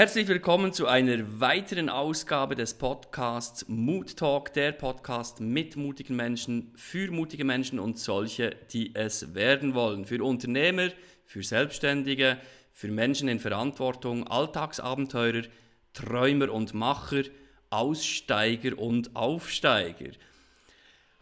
Herzlich willkommen zu einer weiteren Ausgabe des Podcasts Mood Talk, der Podcast mit mutigen Menschen, für mutige Menschen und solche, die es werden wollen. Für Unternehmer, für Selbstständige, für Menschen in Verantwortung, Alltagsabenteurer, Träumer und Macher, Aussteiger und Aufsteiger.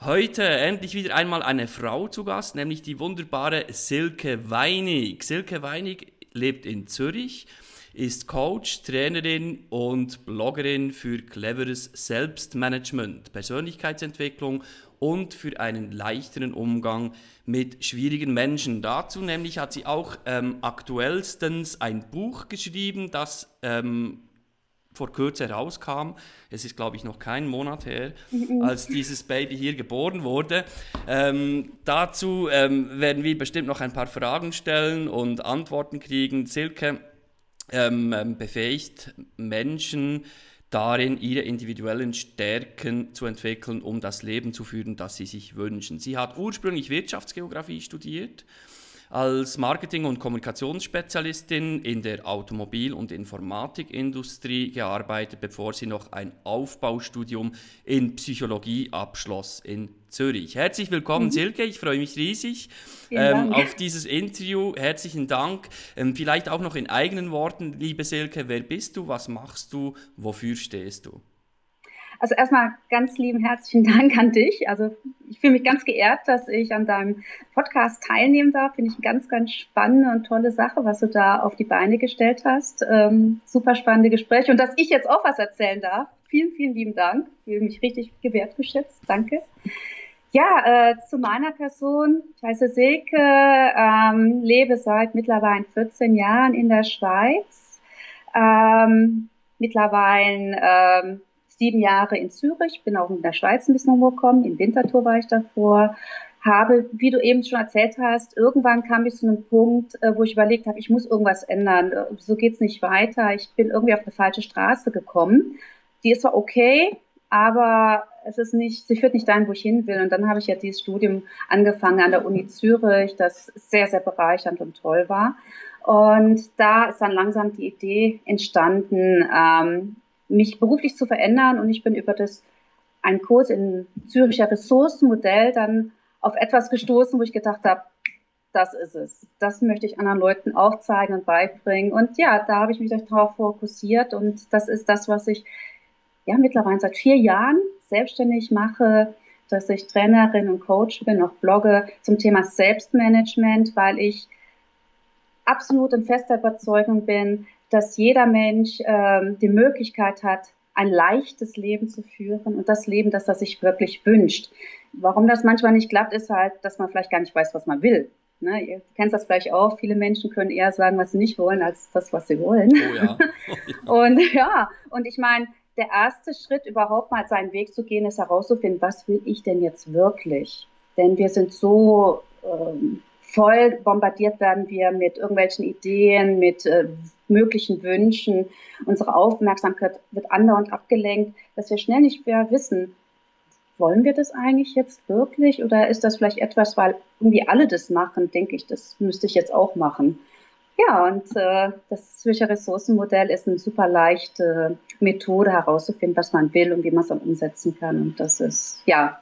Heute endlich wieder einmal eine Frau zu Gast, nämlich die wunderbare Silke Weinig. Silke Weinig lebt in Zürich ist Coach, Trainerin und Bloggerin für cleveres Selbstmanagement, Persönlichkeitsentwicklung und für einen leichteren Umgang mit schwierigen Menschen. Dazu nämlich hat sie auch ähm, aktuellstens ein Buch geschrieben, das ähm, vor Kürze herauskam. Es ist, glaube ich, noch kein Monat her, mhm. als dieses Baby hier geboren wurde. Ähm, dazu ähm, werden wir bestimmt noch ein paar Fragen stellen und Antworten kriegen. Silke, ähm, ähm, befähigt Menschen darin, ihre individuellen Stärken zu entwickeln, um das Leben zu führen, das sie sich wünschen. Sie hat ursprünglich Wirtschaftsgeografie studiert als Marketing- und Kommunikationsspezialistin in der Automobil- und Informatikindustrie gearbeitet, bevor sie noch ein Aufbaustudium in Psychologie abschloss in Zürich. Herzlich willkommen, mhm. Silke. Ich freue mich riesig ähm, auf dieses Interview. Herzlichen Dank. Ähm, vielleicht auch noch in eigenen Worten, liebe Silke, wer bist du, was machst du, wofür stehst du? Also erstmal ganz lieben herzlichen Dank an dich. Also ich fühle mich ganz geehrt, dass ich an deinem Podcast teilnehmen darf. Finde ich eine ganz, ganz spannende und tolle Sache, was du da auf die Beine gestellt hast. Ähm, super spannende Gespräche und dass ich jetzt auch was erzählen darf. Vielen, vielen lieben Dank. Ich fühle mich richtig gewertgeschätzt. Danke. Ja, äh, zu meiner Person. Ich heiße Silke, ähm, lebe seit mittlerweile 14 Jahren in der Schweiz. Ähm, mittlerweile ähm, sieben Jahre in Zürich, bin auch in der Schweiz ein bisschen umgekommen, in Winterthur war ich davor, habe, wie du eben schon erzählt hast, irgendwann kam ich zu einem Punkt, äh, wo ich überlegt habe, ich muss irgendwas ändern, so geht's nicht weiter, ich bin irgendwie auf eine falsche Straße gekommen. Die ist zwar okay, aber es ist nicht, sie führt nicht dahin, wo ich hin will. Und dann habe ich ja dieses Studium angefangen an der Uni Zürich, das sehr, sehr bereichernd und toll war. Und da ist dann langsam die Idee entstanden, ähm, mich beruflich zu verändern und ich bin über das einen Kurs in Züricher Ressourcenmodell dann auf etwas gestoßen, wo ich gedacht habe, das ist es. Das möchte ich anderen Leuten auch zeigen und beibringen. Und ja, da habe ich mich darauf fokussiert und das ist das, was ich ja mittlerweile seit vier Jahren selbstständig mache, dass ich Trainerin und Coach bin, auch blogge zum Thema Selbstmanagement, weil ich absolut in fester Überzeugung bin, dass jeder Mensch ähm, die Möglichkeit hat, ein leichtes Leben zu führen und das Leben, das er sich wirklich wünscht. Warum das manchmal nicht klappt, ist halt, dass man vielleicht gar nicht weiß, was man will. Ne? Ihr kennt das vielleicht auch. Viele Menschen können eher sagen, was sie nicht wollen, als das, was sie wollen. Oh ja. und ja, und ich meine, der erste Schritt, überhaupt mal seinen Weg zu gehen, ist herauszufinden, was will ich denn jetzt wirklich? Denn wir sind so ähm, voll bombardiert werden wir mit irgendwelchen Ideen, mit äh, möglichen Wünschen. Unsere Aufmerksamkeit wird andauernd abgelenkt, dass wir schnell nicht mehr wissen, wollen wir das eigentlich jetzt wirklich oder ist das vielleicht etwas, weil irgendwie alle das machen, denke ich, das müsste ich jetzt auch machen. Ja, und äh, das Zürcher Ressourcenmodell ist eine super leichte Methode herauszufinden, was man will und wie man es dann umsetzen kann. Und das ist, ja,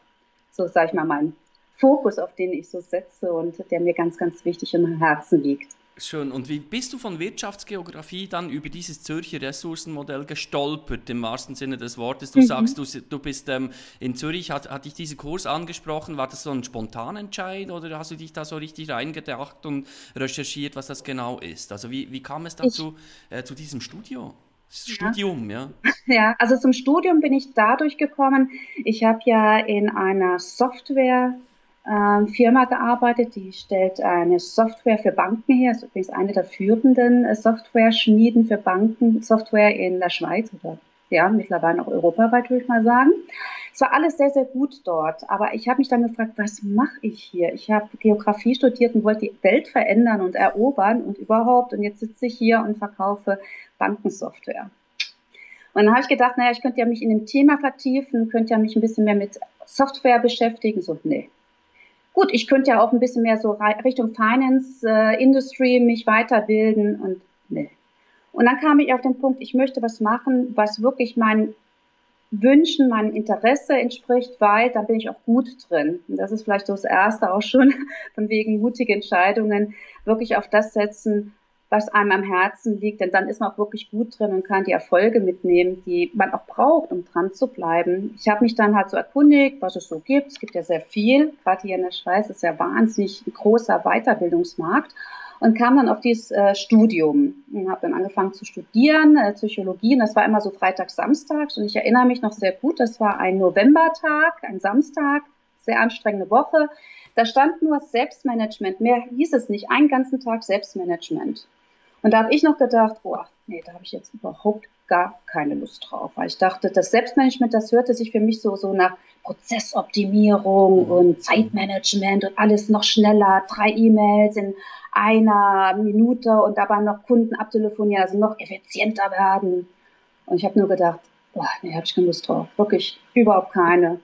so sage ich mal, mein Fokus, auf den ich so setze und der mir ganz, ganz wichtig im Herzen liegt. Schön. Und wie bist du von Wirtschaftsgeografie dann über dieses Zürcher Ressourcenmodell gestolpert, im wahrsten Sinne des Wortes? Du mhm. sagst, du, du bist ähm, in Zürich, hat, hat dich dieser Kurs angesprochen, war das so ein Spontanentscheid oder hast du dich da so richtig reingedacht und recherchiert, was das genau ist? Also wie, wie kam es dazu, äh, zu diesem Studio? Studium, ja. ja. Ja, also zum Studium bin ich dadurch gekommen. Ich habe ja in einer Software ähm, Firma gearbeitet, die stellt eine Software für Banken her, ist übrigens eine der führenden äh, Software-Schmieden für Banken, Software in der Schweiz oder ja, mittlerweile auch europaweit, würde ich mal sagen. Es war alles sehr, sehr gut dort, aber ich habe mich dann gefragt, was mache ich hier? Ich habe Geografie studiert und wollte die Welt verändern und erobern und überhaupt und jetzt sitze ich hier und verkaufe Bankensoftware. Und dann habe ich gedacht, naja, ich könnte ja mich in dem Thema vertiefen, könnte ja mich ein bisschen mehr mit Software beschäftigen. So, nee, Gut, ich könnte ja auch ein bisschen mehr so Richtung Finance, äh, Industry mich weiterbilden und ne. Und dann kam ich auf den Punkt, ich möchte was machen, was wirklich meinen Wünschen, meinem Interesse entspricht, weil da bin ich auch gut drin. Und das ist vielleicht so das Erste auch schon von wegen mutige Entscheidungen, wirklich auf das setzen, was einem am Herzen liegt, denn dann ist man auch wirklich gut drin und kann die Erfolge mitnehmen, die man auch braucht, um dran zu bleiben. Ich habe mich dann halt so erkundigt, was es so gibt. Es gibt ja sehr viel, gerade hier in der Schweiz ist ja wahnsinnig ein großer Weiterbildungsmarkt und kam dann auf dieses äh, Studium und habe dann angefangen zu studieren, äh, Psychologie und das war immer so freitags, samstags und ich erinnere mich noch sehr gut, das war ein Novembertag, ein Samstag, sehr anstrengende Woche. Da stand nur Selbstmanagement, mehr hieß es nicht, einen ganzen Tag Selbstmanagement. Und da habe ich noch gedacht, boah, nee, da habe ich jetzt überhaupt gar keine Lust drauf. Weil ich dachte, das Selbstmanagement, das hörte sich für mich so, so nach Prozessoptimierung mhm. und Zeitmanagement und alles noch schneller, drei E-Mails in einer Minute und dabei noch Kunden abtelefonieren, also noch effizienter werden. Und ich habe nur gedacht, boah, nee, habe ich keine Lust drauf. Wirklich überhaupt keine.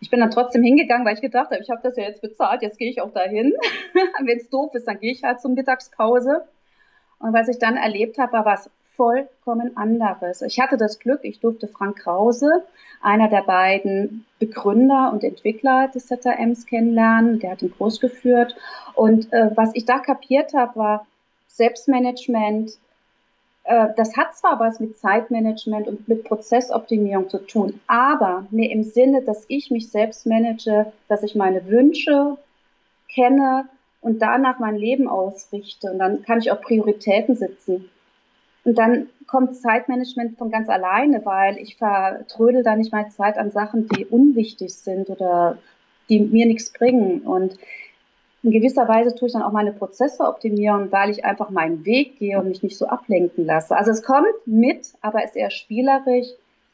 Ich bin dann trotzdem hingegangen, weil ich gedacht habe, ich habe das ja jetzt bezahlt, jetzt gehe ich auch dahin. Wenn es doof ist, dann gehe ich halt zur Mittagspause. Und was ich dann erlebt habe, war was vollkommen anderes. Ich hatte das Glück, ich durfte Frank Krause, einer der beiden Begründer und Entwickler des ZRMs kennenlernen. Der hat ihn groß geführt. Und äh, was ich da kapiert habe, war Selbstmanagement. Äh, das hat zwar was mit Zeitmanagement und mit Prozessoptimierung zu tun, aber mir im Sinne, dass ich mich selbst manage, dass ich meine Wünsche kenne, und danach mein Leben ausrichte. Und dann kann ich auch Prioritäten setzen. Und dann kommt Zeitmanagement von ganz alleine, weil ich vertrödel da nicht mal Zeit an Sachen, die unwichtig sind oder die mir nichts bringen. Und in gewisser Weise tue ich dann auch meine Prozesse optimieren, weil ich einfach meinen Weg gehe und mich nicht so ablenken lasse. Also es kommt mit, aber ist eher spielerisch.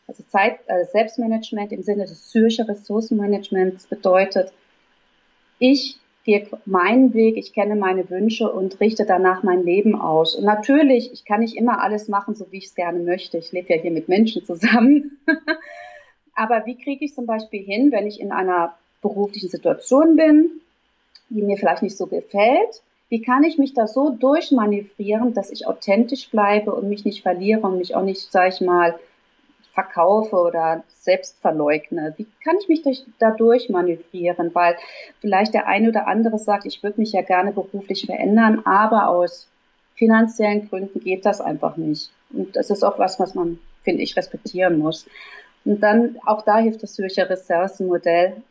Also Zeit, äh, Selbstmanagement im Sinne des Zürcher Ressourcenmanagements bedeutet, ich gehe meinen Weg, ich kenne meine Wünsche und richte danach mein Leben aus. Und natürlich, ich kann nicht immer alles machen, so wie ich es gerne möchte. Ich lebe ja hier mit Menschen zusammen. Aber wie kriege ich zum Beispiel hin, wenn ich in einer beruflichen Situation bin, die mir vielleicht nicht so gefällt? Wie kann ich mich da so durchmanövrieren, dass ich authentisch bleibe und mich nicht verliere und mich auch nicht, sag ich mal, verkaufe oder selbst verleugne? Wie kann ich mich durch, dadurch manövrieren? Weil vielleicht der eine oder andere sagt, ich würde mich ja gerne beruflich verändern, aber aus finanziellen Gründen geht das einfach nicht. Und das ist auch was, was man, finde ich, respektieren muss. Und dann, auch da hilft das Zürcher Ressourcenmodell,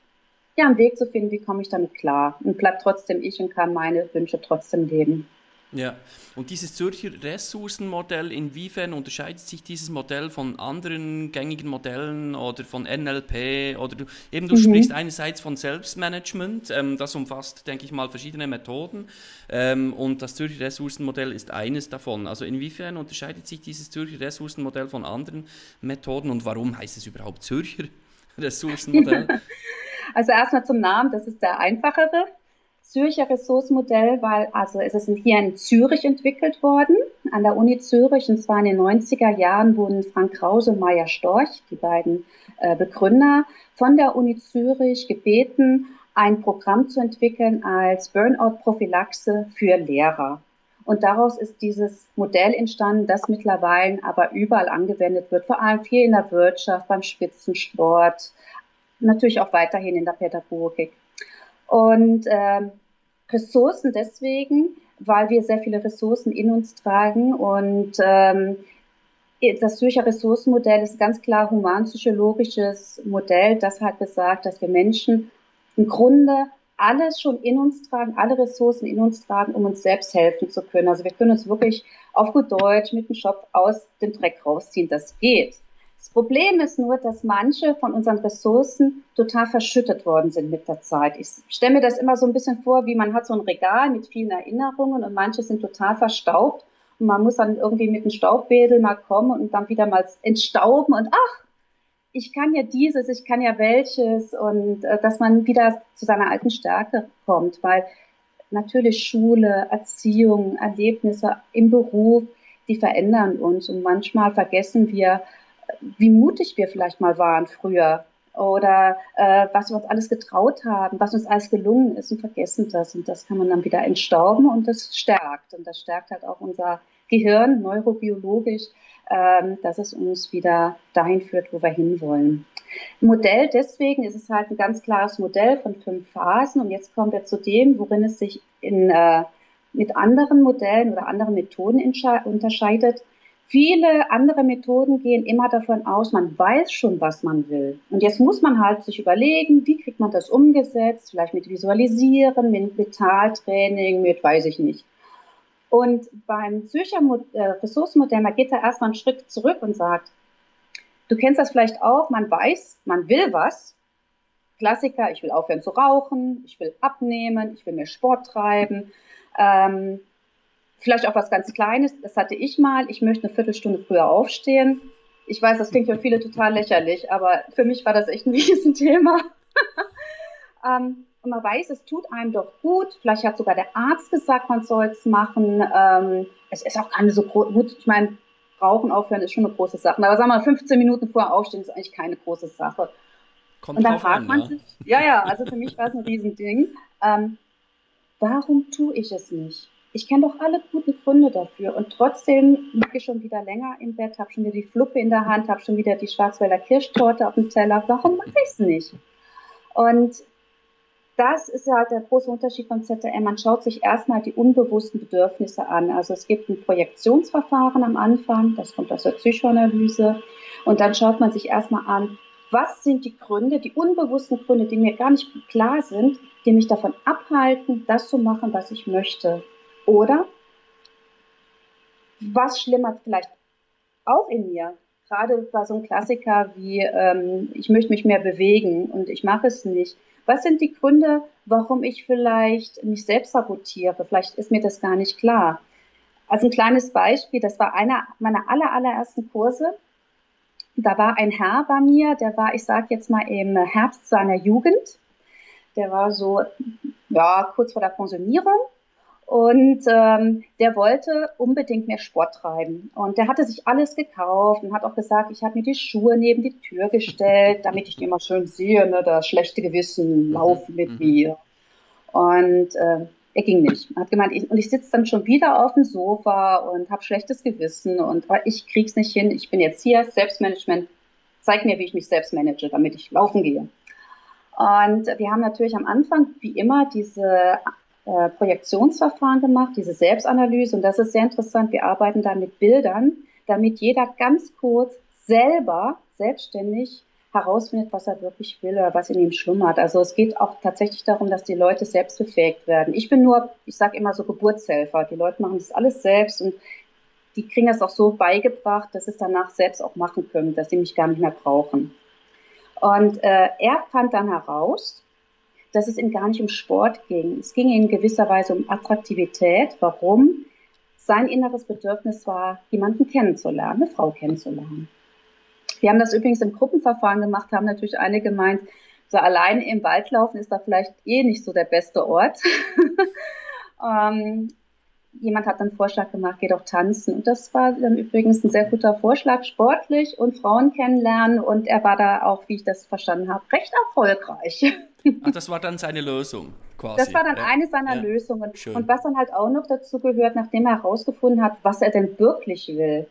ja, einen Weg zu finden, wie komme ich damit klar und bleibt trotzdem ich und kann meine Wünsche trotzdem leben. Ja, und dieses Zürcher Ressourcenmodell, inwiefern unterscheidet sich dieses Modell von anderen gängigen Modellen oder von NLP? Oder du, eben du mhm. sprichst einerseits von Selbstmanagement, ähm, das umfasst, denke ich mal, verschiedene Methoden ähm, und das Zürcher Ressourcenmodell ist eines davon. Also inwiefern unterscheidet sich dieses Zürcher Ressourcenmodell von anderen Methoden und warum heißt es überhaupt Zürcher Ressourcenmodell? also erstmal zum Namen, das ist der einfachere. Zürcher Ressourcenmodell, weil also es ist hier in Zürich entwickelt worden, an der Uni Zürich, und zwar in den 90er Jahren wurden Frank Krause und Maya Storch, die beiden äh, Begründer, von der Uni Zürich gebeten, ein Programm zu entwickeln als Burnout-Prophylaxe für Lehrer. Und daraus ist dieses Modell entstanden, das mittlerweile aber überall angewendet wird, vor allem viel in der Wirtschaft, beim Spitzensport, natürlich auch weiterhin in der Pädagogik. Und ähm, Ressourcen deswegen, weil wir sehr viele Ressourcen in uns tragen und ähm, das Zürcher Ressourcenmodell ist ganz klar humanpsychologisches Modell, das hat besagt, dass wir Menschen im Grunde alles schon in uns tragen, alle Ressourcen in uns tragen, um uns selbst helfen zu können. Also wir können uns wirklich auf gut Deutsch mit dem Shop aus dem Dreck rausziehen. Das geht. Das Problem ist nur, dass manche von unseren Ressourcen total verschüttet worden sind mit der Zeit. Ich stelle mir das immer so ein bisschen vor, wie man hat so ein Regal mit vielen Erinnerungen und manche sind total verstaubt und man muss dann irgendwie mit einem Staubbädel mal kommen und dann wieder mal entstauben und ach, ich kann ja dieses, ich kann ja welches und äh, dass man wieder zu seiner alten Stärke kommt, weil natürlich Schule, Erziehung, Erlebnisse im Beruf, die verändern uns und manchmal vergessen wir, wie mutig wir vielleicht mal waren früher oder äh, was wir uns alles getraut haben, was uns alles gelungen ist und vergessen das. Und das kann man dann wieder entstauben und das stärkt. Und das stärkt halt auch unser Gehirn, neurobiologisch, ähm, dass es uns wieder dahin führt, wo wir hinwollen. Modell, deswegen ist es halt ein ganz klares Modell von fünf Phasen. Und jetzt kommen wir zu dem, worin es sich in, äh, mit anderen Modellen oder anderen Methoden unterscheidet. Viele andere Methoden gehen immer davon aus, man weiß schon, was man will. Und jetzt muss man halt sich überlegen, wie kriegt man das umgesetzt, vielleicht mit Visualisieren, mit Mentaltraining, mit weiß ich nicht. Und beim Zürcher äh, Ressourcenmodell, man geht da erstmal einen Schritt zurück und sagt, du kennst das vielleicht auch, man weiß, man will was. Klassiker, ich will aufhören zu rauchen, ich will abnehmen, ich will mehr Sport treiben. Ähm, Vielleicht auch was ganz Kleines, das hatte ich mal. Ich möchte eine Viertelstunde früher aufstehen. Ich weiß, das klingt für viele total lächerlich, aber für mich war das echt ein Riesenthema. ähm, und man weiß, es tut einem doch gut. Vielleicht hat sogar der Arzt gesagt, man soll es machen. Ähm, es ist auch keine so gut. Ich meine, Rauchen aufhören ist schon eine große Sache. Aber sagen wir mal, 15 Minuten vorher aufstehen ist eigentlich keine große Sache. Kommt und dann fragt an, man ja. sich, ja, ja, also für mich war es ein Riesending. Ähm, warum tue ich es nicht? Ich kenne doch alle guten Gründe dafür und trotzdem liege ich schon wieder länger im Bett, habe schon wieder die Fluppe in der Hand, habe schon wieder die Schwarzwälder Kirschtorte auf dem Teller. Warum mache ich es nicht? Und das ist ja der große Unterschied vom ZRM. Man schaut sich erstmal die unbewussten Bedürfnisse an. Also es gibt ein Projektionsverfahren am Anfang, das kommt aus der Psychoanalyse. Und dann schaut man sich erstmal an, was sind die Gründe, die unbewussten Gründe, die mir gar nicht klar sind, die mich davon abhalten, das zu machen, was ich möchte. Oder was schlimmert vielleicht auch in mir? Gerade bei so einem Klassiker wie ähm, ich möchte mich mehr bewegen und ich mache es nicht. Was sind die Gründe, warum ich vielleicht mich selbst sabotiere? Vielleicht ist mir das gar nicht klar. Also ein kleines Beispiel, das war einer meiner aller, allerersten Kurse. Da war ein Herr bei mir, der war, ich sage jetzt mal, im Herbst seiner Jugend. Der war so, ja, kurz vor der Pensionierung und ähm, der wollte unbedingt mehr Sport treiben. Und der hatte sich alles gekauft und hat auch gesagt, ich habe mir die Schuhe neben die Tür gestellt, damit ich die immer schön sehe, ne, das schlechte Gewissen laufen mit mhm. mir. Und äh, er ging nicht. Er hat gemeint, ich, und ich sitze dann schon wieder auf dem Sofa und habe schlechtes Gewissen und aber ich krieg's nicht hin. Ich bin jetzt hier, Selbstmanagement, zeig mir, wie ich mich selbst manage, damit ich laufen gehe. Und wir haben natürlich am Anfang, wie immer, diese äh, Projektionsverfahren gemacht, diese Selbstanalyse. Und das ist sehr interessant. Wir arbeiten da mit Bildern, damit jeder ganz kurz selber, selbstständig herausfindet, was er wirklich will oder was in ihm schlummert. Also es geht auch tatsächlich darum, dass die Leute selbst befähigt werden. Ich bin nur, ich sage immer so Geburtshelfer. Die Leute machen das alles selbst und die kriegen das auch so beigebracht, dass sie es danach selbst auch machen können, dass sie mich gar nicht mehr brauchen. Und äh, er fand dann heraus, dass es ihm gar nicht um Sport ging. Es ging in gewisser Weise um Attraktivität. Warum? Sein inneres Bedürfnis war, jemanden kennenzulernen, eine Frau kennenzulernen. Wir haben das übrigens im Gruppenverfahren gemacht, haben natürlich einige gemeint, so allein im Wald laufen ist da vielleicht eh nicht so der beste Ort. ähm, jemand hat einen Vorschlag gemacht, geh doch tanzen. Und das war dann übrigens ein sehr guter Vorschlag, sportlich und Frauen kennenlernen. Und er war da auch, wie ich das verstanden habe, recht erfolgreich. Ach, das war dann seine Lösung quasi. Das war dann ja. eine seiner ja. Lösungen. Schön. Und was dann halt auch noch dazu gehört, nachdem er herausgefunden hat, was er denn wirklich will.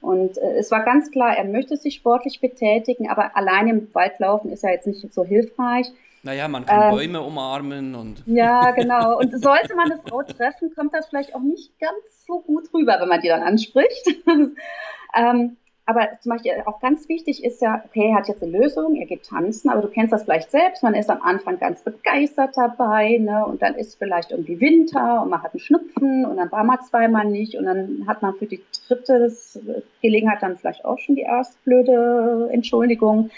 Und äh, es war ganz klar, er möchte sich sportlich betätigen, aber allein im Wald laufen ist ja jetzt nicht so hilfreich. Naja, man kann ähm, Bäume umarmen und. Ja, genau. Und sollte man eine Frau treffen, kommt das vielleicht auch nicht ganz so gut rüber, wenn man die dann anspricht. ähm, aber zum Beispiel auch ganz wichtig ist ja, okay, er hat jetzt eine Lösung, er geht tanzen, aber du kennst das vielleicht selbst, man ist am Anfang ganz begeistert dabei, ne, und dann ist vielleicht irgendwie Winter und man hat einen Schnupfen und dann war man zweimal nicht und dann hat man für die dritte Gelegenheit dann vielleicht auch schon die erste blöde Entschuldigung.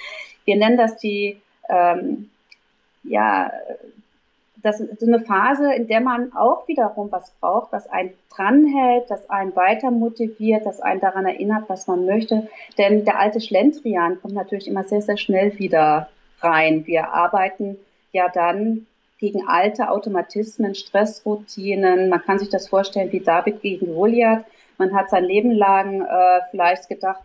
Wir nennen das die, ähm, ja, das ist eine Phase, in der man auch wiederum was braucht, was einen dranhält, das einen weiter motiviert, das einen daran erinnert, was man möchte. Denn der alte Schlendrian kommt natürlich immer sehr, sehr schnell wieder rein. Wir arbeiten ja dann gegen alte Automatismen, Stressroutinen. Man kann sich das vorstellen wie David gegen Goliath. Man hat sein Leben lang äh, vielleicht gedacht,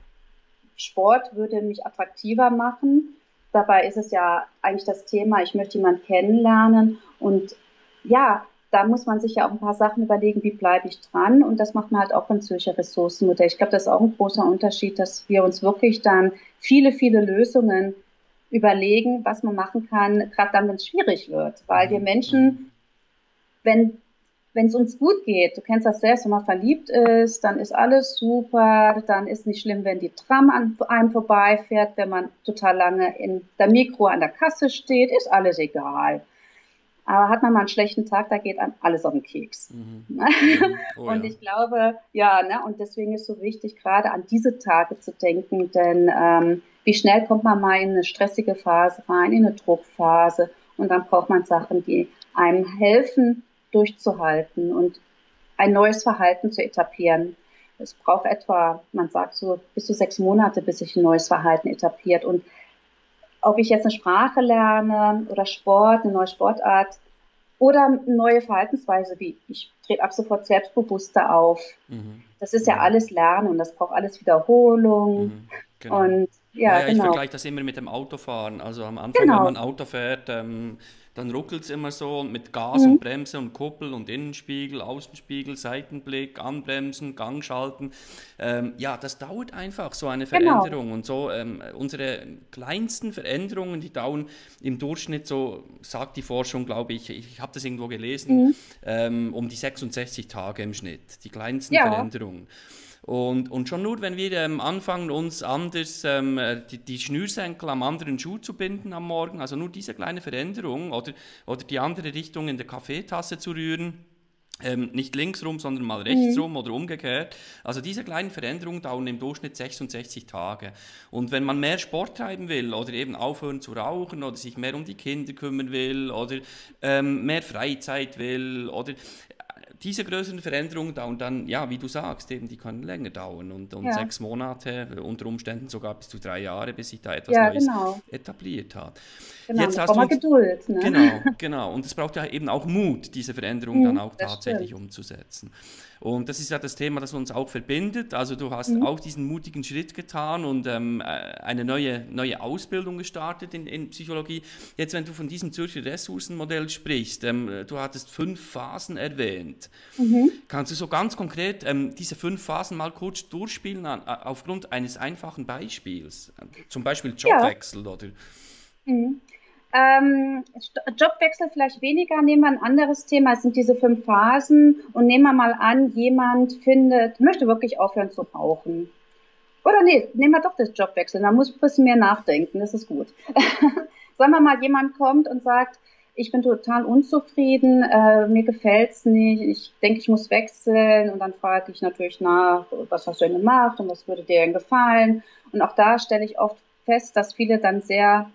Sport würde mich attraktiver machen. Dabei ist es ja eigentlich das Thema, ich möchte jemanden kennenlernen und ja, da muss man sich ja auch ein paar Sachen überlegen, wie bleibe ich dran. Und das macht man halt auch beim Zürcher Ressourcenmodell. Ich glaube, das ist auch ein großer Unterschied, dass wir uns wirklich dann viele, viele Lösungen überlegen, was man machen kann, gerade dann, wenn es schwierig wird. Weil wir mhm. Menschen, wenn wenn es uns gut geht, du kennst das selbst, wenn man verliebt ist, dann ist alles super, dann ist nicht schlimm, wenn die Tram an einem vorbeifährt, wenn man total lange in der Mikro an der Kasse steht, ist alles egal. Aber hat man mal einen schlechten Tag, da geht einem alles auf den Keks. Mhm. mhm. Oh, und ich glaube, ja, ne, und deswegen ist so wichtig, gerade an diese Tage zu denken, denn ähm, wie schnell kommt man mal in eine stressige Phase rein, in eine Druckphase und dann braucht man Sachen, die einem helfen, durchzuhalten und ein neues Verhalten zu etablieren. Es braucht etwa, man sagt so, bis zu sechs Monate, bis sich ein neues Verhalten etabliert. Und ob ich jetzt eine Sprache lerne oder Sport, eine neue Sportart oder eine neue Verhaltensweise, wie ich trete ab sofort selbstbewusster auf. Mhm. Das ist ja alles Lernen und das braucht alles Wiederholung. Mhm. Genau. Und ja, naja, genau. Ich vergleiche das immer mit dem Autofahren. Also am Anfang, genau. wenn man Auto fährt, ähm, dann ruckelt es immer so mit Gas mhm. und Bremse und Kuppel und Innenspiegel, Außenspiegel, Seitenblick, Anbremsen, Gang schalten. Ähm, ja, das dauert einfach, so eine genau. Veränderung. Genau. Und so ähm, unsere kleinsten Veränderungen, die dauern im Durchschnitt so, sagt die Forschung, glaube ich, ich, ich habe das irgendwo gelesen, mhm. ähm, um die 66 Tage im Schnitt, die kleinsten ja. Veränderungen. Und, und schon nur, wenn wir ähm, anfangen, uns anders ähm, die, die Schnürsenkel am anderen Schuh zu binden am Morgen, also nur diese kleine Veränderung oder, oder die andere Richtung in der Kaffeetasse zu rühren, ähm, nicht links rum, sondern mal rechts mhm. rum oder umgekehrt. Also diese kleinen Veränderungen dauern im Durchschnitt 66 Tage. Und wenn man mehr Sport treiben will oder eben aufhören zu rauchen oder sich mehr um die Kinder kümmern will oder ähm, mehr Freizeit will oder diese größeren Veränderungen dauern dann, ja, wie du sagst, eben, die können länger dauern und, und ja. sechs Monate, unter Umständen sogar bis zu drei Jahre, bis sich da etwas ja, Neues genau. etabliert hat. Genau, Jetzt hast du Geduld. Ne? Genau, genau. Und es braucht ja eben auch Mut, diese Veränderungen mhm, dann auch tatsächlich stimmt. umzusetzen. Und das ist ja das Thema, das uns auch verbindet. Also du hast mhm. auch diesen mutigen Schritt getan und ähm, äh, eine neue, neue Ausbildung gestartet in, in, Psychologie. Jetzt, wenn du von diesem Zürcher Ressourcenmodell sprichst, ähm, du hattest fünf Phasen erwähnt. Mhm. Kannst du so ganz konkret ähm, diese fünf Phasen mal kurz durchspielen an, aufgrund eines einfachen Beispiels? Zum Beispiel Jobwechsel ja. oder... Mhm. Ähm, Jobwechsel vielleicht weniger. Nehmen wir ein anderes Thema. Es sind diese fünf Phasen. Und nehmen wir mal an, jemand findet, möchte wirklich aufhören zu rauchen. Oder nee, nehmen wir doch das Jobwechsel. Da muss ein bisschen mehr nachdenken. Das ist gut. Sagen wir mal, jemand kommt und sagt, ich bin total unzufrieden, äh, mir gefällt's nicht, ich denke, ich muss wechseln und dann frage ich natürlich nach, was hast du denn gemacht und was würde dir denn gefallen? Und auch da stelle ich oft fest, dass viele dann sehr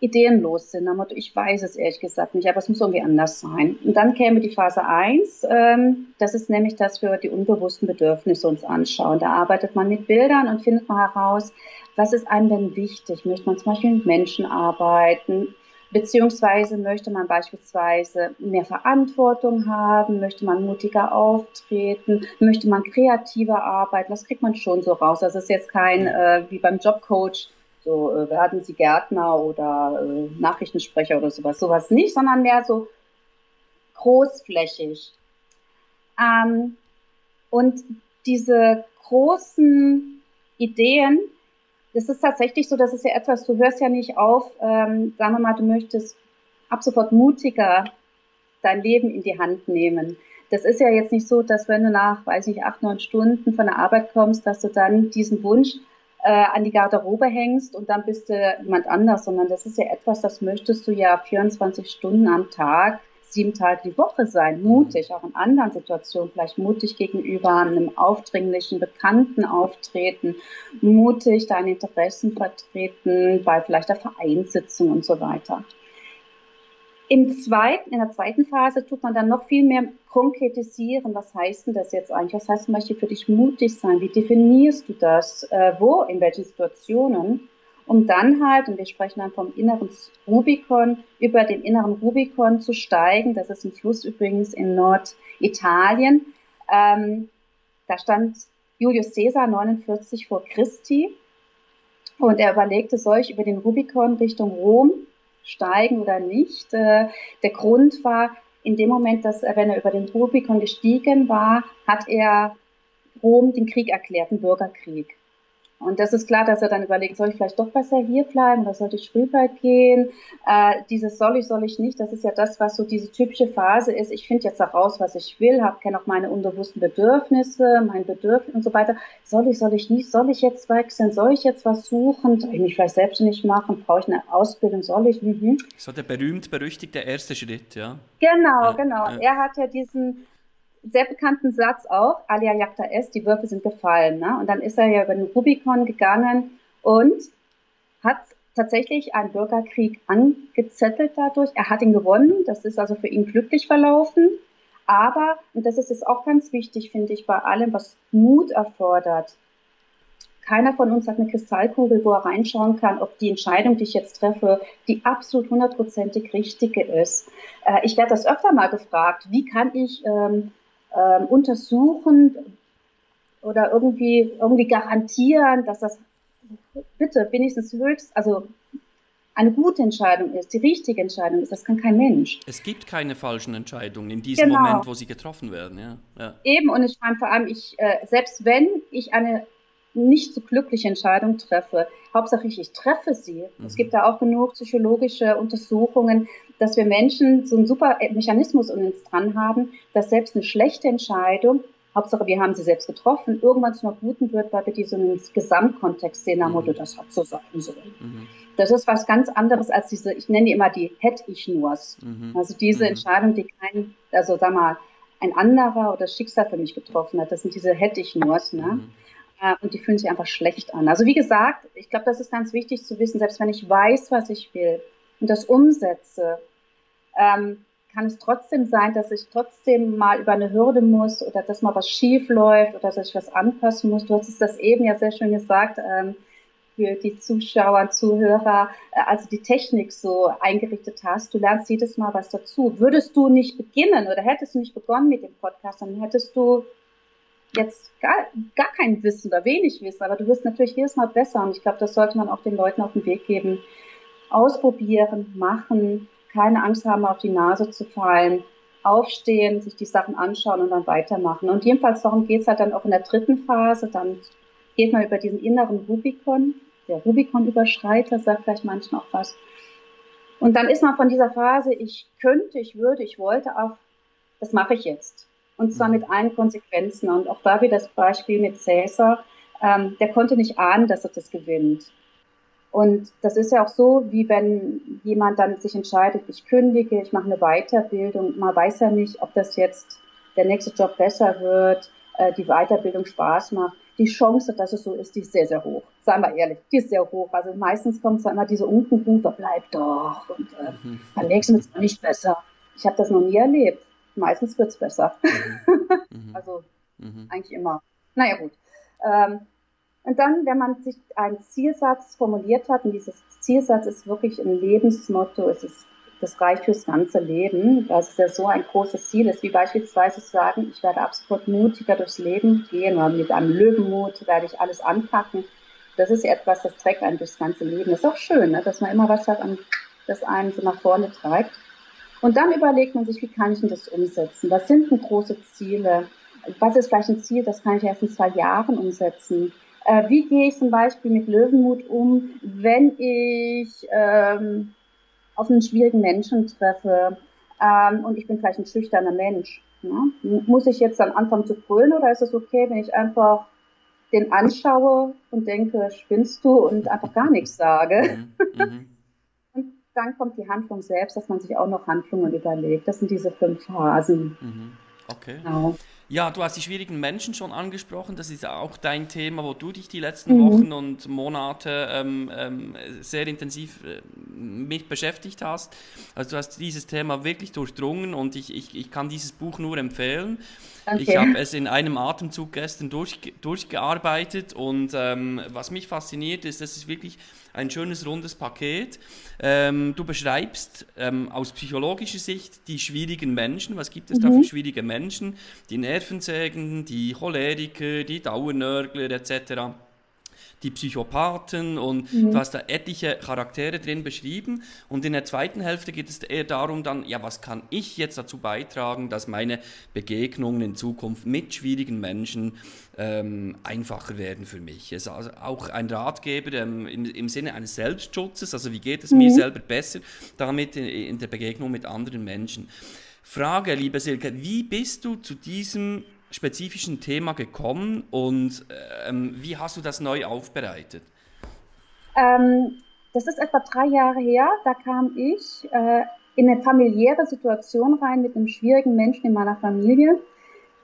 ideenlos sind. Motto, ich weiß es ehrlich gesagt nicht, aber es muss irgendwie anders sein. Und dann käme die Phase 1, ähm, das ist nämlich, dass wir die unbewussten Bedürfnisse uns anschauen. Da arbeitet man mit Bildern und findet mal heraus, was ist einem denn wichtig? Möchte man zum Beispiel mit Menschen arbeiten? Beziehungsweise möchte man beispielsweise mehr Verantwortung haben, möchte man mutiger auftreten, möchte man kreativer arbeiten, das kriegt man schon so raus. Das ist jetzt kein, äh, wie beim Jobcoach, so, äh, werden Sie Gärtner oder äh, Nachrichtensprecher oder sowas, sowas nicht, sondern mehr so großflächig. Ähm, und diese großen Ideen, das ist tatsächlich so, das ist ja etwas, du hörst ja nicht auf, ähm, sagen wir mal, du möchtest ab sofort mutiger dein Leben in die Hand nehmen. Das ist ja jetzt nicht so, dass wenn du nach, weiß ich, acht, neun Stunden von der Arbeit kommst, dass du dann diesen Wunsch äh, an die Garderobe hängst und dann bist du jemand anders, sondern das ist ja etwas, das möchtest du ja 24 Stunden am Tag, sieben Tage die Woche sein, mutig, auch in anderen Situationen, vielleicht mutig gegenüber einem aufdringlichen Bekannten auftreten, mutig deine Interessen vertreten bei vielleicht der Vereinssitzung und so weiter. Im zweiten, in der zweiten Phase tut man dann noch viel mehr konkretisieren. Was heißt denn das jetzt eigentlich? Was heißt zum Beispiel für dich mutig sein? Wie definierst du das? Äh, wo? In welchen Situationen? Um dann halt, und wir sprechen dann vom inneren Rubikon, über den inneren Rubikon zu steigen. Das ist ein Fluss übrigens in Norditalien. Ähm, da stand Julius Caesar 49 vor Christi. Und er überlegte, soll ich über den Rubikon Richtung Rom steigen oder nicht. Äh, der Grund war, in dem Moment, dass er, wenn er über den Rubikon gestiegen war, hat er Rom den Krieg erklärt, den Bürgerkrieg. Und das ist klar, dass er dann überlegt, soll ich vielleicht doch besser hier bleiben oder sollte ich rübergehen? Äh, dieses soll ich, soll ich nicht, das ist ja das, was so diese typische Phase ist. Ich finde jetzt heraus, was ich will, habe kenne auch meine unbewussten Bedürfnisse, mein Bedürfnis und so weiter. Soll ich, soll ich nicht? Soll ich jetzt wechseln? Soll ich jetzt was suchen? Soll ich mich vielleicht selbstständig machen? Brauche ich eine Ausbildung? Soll ich? Mhm. So der berühmt-berüchtigte erste Schritt, ja. Genau, ja, genau. Ja. Er hat ja diesen sehr bekannten Satz auch, Alia Jagda S, die Würfel sind gefallen. Ne? Und dann ist er ja über den Rubikon gegangen und hat tatsächlich einen Bürgerkrieg angezettelt dadurch. Er hat ihn gewonnen, das ist also für ihn glücklich verlaufen. Aber, und das ist jetzt auch ganz wichtig, finde ich, bei allem, was Mut erfordert, keiner von uns hat eine Kristallkugel, wo er reinschauen kann, ob die Entscheidung, die ich jetzt treffe, die absolut hundertprozentig richtige ist. Äh, ich werde das öfter mal gefragt, wie kann ich ähm, äh, untersuchen oder irgendwie, irgendwie garantieren, dass das bitte wenigstens höchst, also eine gute Entscheidung ist, die richtige Entscheidung ist. Das kann kein Mensch. Es gibt keine falschen Entscheidungen in diesem genau. Moment, wo sie getroffen werden. Ja. ja. Eben, und ich meine vor allem, ich, äh, selbst wenn ich eine nicht so glückliche Entscheidung treffe, Hauptsache ich, ich treffe sie. Mhm. Es gibt da auch genug psychologische Untersuchungen, dass wir Menschen so einen super Mechanismus in uns dran haben, dass selbst eine schlechte Entscheidung, Hauptsache wir haben sie selbst getroffen, irgendwann zu einer guten wird, weil wir die so einen Gesamtkontext sehen, am mhm. Motto, das hat so sein sollen. Mhm. Das ist was ganz anderes als diese, ich nenne die immer die hätte ich nurs. Mhm. Also diese mhm. Entscheidung, die kein, also sag mal, ein anderer oder Schicksal für mich getroffen hat. Das sind diese hätte ich nurs, ne? Mhm. Äh, und die fühlen sich einfach schlecht an. Also wie gesagt, ich glaube, das ist ganz wichtig zu wissen, selbst wenn ich weiß, was ich will, und das umsetze, ähm, kann es trotzdem sein, dass ich trotzdem mal über eine Hürde muss oder dass mal was schief läuft oder dass ich was anpassen muss. Du hast das eben ja sehr schön gesagt ähm, für die Zuschauer Zuhörer, äh, also die Technik so eingerichtet hast. Du lernst jedes Mal was dazu. Würdest du nicht beginnen oder hättest du nicht begonnen mit dem Podcast, dann hättest du jetzt gar, gar kein Wissen oder wenig Wissen, aber du wirst natürlich jedes Mal besser und ich glaube, das sollte man auch den Leuten auf den Weg geben, ausprobieren, machen, keine Angst haben, auf die Nase zu fallen, aufstehen, sich die Sachen anschauen und dann weitermachen. Und jedenfalls darum geht es halt dann auch in der dritten Phase, dann geht man über diesen inneren Rubikon, der Rubikon-Überschreiter, sagt vielleicht manchen auch was. Und dann ist man von dieser Phase, ich könnte, ich würde, ich wollte auf, das mache ich jetzt. Und zwar mit allen Konsequenzen. Und auch da wieder das Beispiel mit Cäsar, ähm, der konnte nicht ahnen, dass er das gewinnt. Und das ist ja auch so, wie wenn jemand dann sich entscheidet, ich kündige, ich mache eine Weiterbildung. Man weiß ja nicht, ob das jetzt der nächste Job besser wird, äh, die Weiterbildung Spaß macht. Die Chance, dass es so ist, die ist sehr, sehr hoch. Seien wir ehrlich, die ist sehr hoch. Also meistens kommt es immer diese Unkenrufe, bleib doch. Und äh, mhm. beim nächsten wird es nicht besser. Ich habe das noch nie erlebt. Meistens wird es besser. Mhm. Mhm. also mhm. eigentlich immer. Naja gut. Ähm, und dann, wenn man sich einen Zielsatz formuliert hat, und dieses Zielsatz ist wirklich ein Lebensmotto, es ist das reicht fürs ganze Leben, weil es ja so ein großes Ziel ist, wie beispielsweise zu sagen, ich werde absolut mutiger durchs Leben gehen oder mit einem Löwenmut werde ich alles anpacken. Das ist etwas, das trägt einen durchs ganze Leben. Das ist auch schön, ne? dass man immer was hat, das einen so nach vorne treibt. Und dann überlegt man sich, wie kann ich denn das umsetzen? Was sind denn große Ziele? Was ist vielleicht ein Ziel, das kann ich erst in zwei Jahren umsetzen? Äh, wie gehe ich zum Beispiel mit Löwenmut um, wenn ich ähm, auf einen schwierigen Menschen treffe ähm, und ich bin vielleicht ein schüchterner Mensch? Ne? Muss ich jetzt dann anfangen zu brüllen oder ist es okay, wenn ich einfach den anschaue und denke, spinnst du und einfach gar nichts sage? Mhm. Mhm. und dann kommt die Handlung selbst, dass man sich auch noch Handlungen überlegt. Das sind diese fünf Phasen. Mhm. Okay. Genau. Ja, du hast die schwierigen Menschen schon angesprochen. Das ist auch dein Thema, wo du dich die letzten mhm. Wochen und Monate ähm, ähm, sehr intensiv äh, mit beschäftigt hast. Also du hast dieses Thema wirklich durchdrungen und ich, ich, ich kann dieses Buch nur empfehlen. Okay. Ich habe es in einem Atemzug gestern durch, durchgearbeitet und ähm, was mich fasziniert ist, das ist wirklich ein schönes rundes Paket. Ähm, du beschreibst ähm, aus psychologischer Sicht die schwierigen Menschen. Was gibt es mhm. da für schwierige Menschen? Die Nervensägen, die Choleriker, die Dauernörgler etc. die Psychopathen und mhm. du hast da etliche Charaktere drin beschrieben. Und in der zweiten Hälfte geht es eher darum, dann, ja, was kann ich jetzt dazu beitragen, dass meine Begegnungen in Zukunft mit schwierigen Menschen ähm, einfacher werden für mich. Es ist also auch ein Ratgeber ähm, im, im, Sinne eines Selbstschutzes, also wie geht es mhm. mir selber besser damit in, in der Begegnung mit anderen Menschen. Frage, liebe Silke, wie bist du zu diesem spezifischen Thema gekommen und ähm, wie hast du das neu aufbereitet? Ähm, das ist etwa drei Jahre her. Da kam ich äh, in eine familiäre Situation rein mit einem schwierigen Menschen in meiner Familie,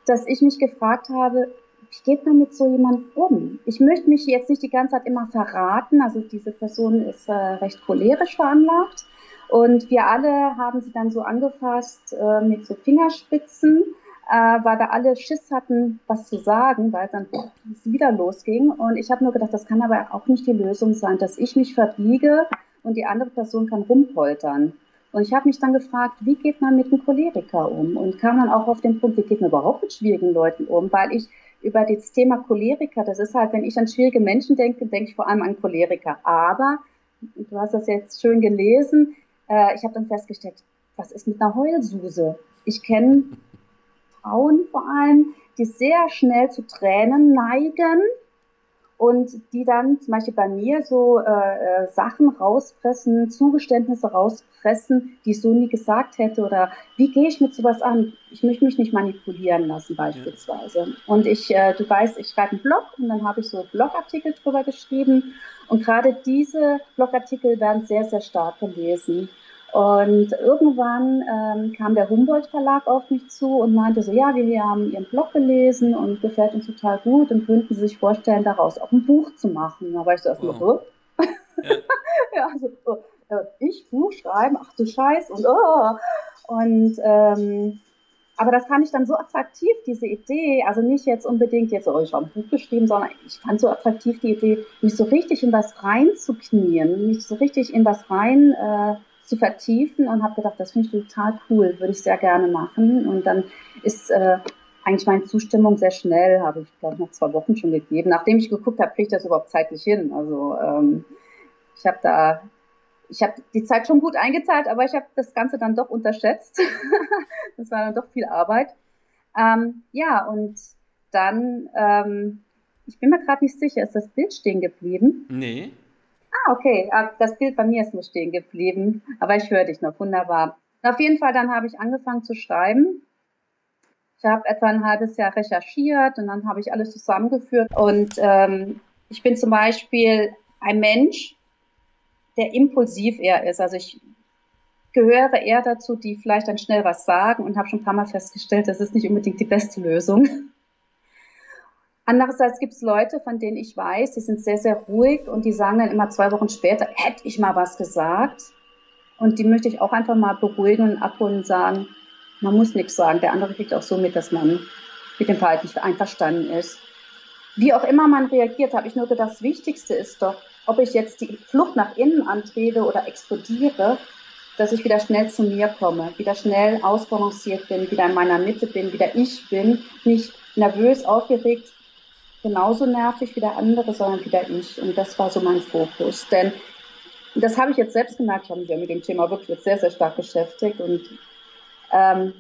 dass ich mich gefragt habe, wie geht man mit so jemandem um? Ich möchte mich jetzt nicht die ganze Zeit immer verraten. Also diese Person ist äh, recht cholerisch veranlagt. Und wir alle haben sie dann so angefasst äh, mit so Fingerspitzen äh, weil wir alle Schiss hatten, was zu sagen, weil dann es wieder losging. Und ich habe nur gedacht, das kann aber auch nicht die Lösung sein, dass ich mich verbiege und die andere Person kann rumpoltern. Und ich habe mich dann gefragt, wie geht man mit einem Choleriker um? Und kam dann auch auf den Punkt, wie geht man überhaupt mit schwierigen Leuten um? Weil ich über das Thema Choleriker, das ist halt, wenn ich an schwierige Menschen denke, denke ich vor allem an Choleriker. Aber, du hast das jetzt schön gelesen, äh, ich habe dann festgestellt, was ist mit einer Heulsuse? Ich kenne Frauen vor allem, die sehr schnell zu Tränen neigen und die dann zum Beispiel bei mir so äh, äh, Sachen rauspressen, Zugeständnisse rauspressen, die ich so nie gesagt hätte oder wie gehe ich mit sowas an? Ich möchte mich nicht manipulieren lassen beispielsweise. Ja. Und ich, äh, du weißt, ich schreibe einen Blog und dann habe ich so Blogartikel drüber geschrieben und gerade diese Blogartikel werden sehr, sehr stark gelesen. Und irgendwann ähm, kam der Humboldt Verlag auf mich zu und meinte so, ja, wir haben Ihren Blog gelesen und gefällt uns total gut und könnten Sie sich vorstellen, daraus auch ein Buch zu machen. Da war ich so erstmal wow. so. Ja, ja also, oh, ich Buch schreiben, ach du Scheiß und oh. Und ähm, aber das fand ich dann so attraktiv, diese Idee, also nicht jetzt unbedingt jetzt, oh, ich habe ein Buch geschrieben, sondern ich fand so attraktiv die Idee, mich so richtig in was reinzuknien, mich so richtig in was rein äh, zu vertiefen und habe gedacht, das finde ich total cool, würde ich sehr gerne machen. Und dann ist äh, eigentlich meine Zustimmung sehr schnell, habe ich glaube nach zwei Wochen schon gegeben. Nachdem ich geguckt habe, kriege ich das überhaupt zeitlich hin. Also ähm, ich habe da, ich habe die Zeit schon gut eingezahlt, aber ich habe das Ganze dann doch unterschätzt. das war dann doch viel Arbeit. Ähm, ja, und dann, ähm, ich bin mir gerade nicht sicher, ist das Bild stehen geblieben? Nee. Ah, okay. Ah, das Bild bei mir ist nur stehen geblieben, aber ich höre dich noch. Wunderbar. Auf jeden Fall, dann habe ich angefangen zu schreiben. Ich habe etwa ein halbes Jahr recherchiert und dann habe ich alles zusammengeführt. Und ähm, ich bin zum Beispiel ein Mensch, der impulsiv eher ist. Also ich gehöre eher dazu, die vielleicht dann schnell was sagen und habe schon ein paar Mal festgestellt, das ist nicht unbedingt die beste Lösung. Andererseits gibt es Leute, von denen ich weiß, die sind sehr, sehr ruhig und die sagen dann immer zwei Wochen später, hätte ich mal was gesagt. Und die möchte ich auch einfach mal beruhigen und abholen und sagen, man muss nichts sagen. Der andere kriegt auch so mit, dass man mit dem Verhalten nicht einverstanden ist. Wie auch immer man reagiert, habe ich nur gedacht, das Wichtigste ist doch, ob ich jetzt die Flucht nach innen antrete oder explodiere, dass ich wieder schnell zu mir komme, wieder schnell ausbalanciert bin, wieder in meiner Mitte bin, wieder ich bin, nicht nervös, aufgeregt genauso nervig wie der andere, sondern wieder ich. Und das war so mein Fokus. Denn das habe ich jetzt selbst gemerkt, ich habe mich ja mit dem Thema wirklich sehr, sehr stark beschäftigt. Und ähm,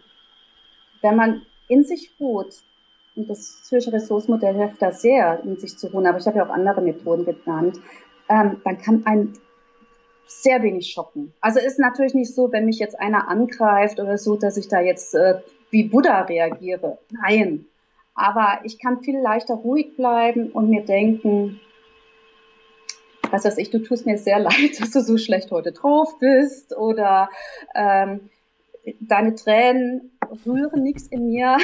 wenn man in sich ruht, und das Zürcher Ressourcenmodell hilft da sehr, in sich zu ruhen, aber ich habe ja auch andere Methoden genannt, ähm, dann kann ein sehr wenig schocken. Also ist natürlich nicht so, wenn mich jetzt einer angreift oder so, dass ich da jetzt äh, wie Buddha reagiere. Nein, aber ich kann viel leichter ruhig bleiben und mir denken, was weiß ich, du tust mir sehr leid, dass du so schlecht heute drauf bist oder ähm, deine Tränen rühren nichts in mir.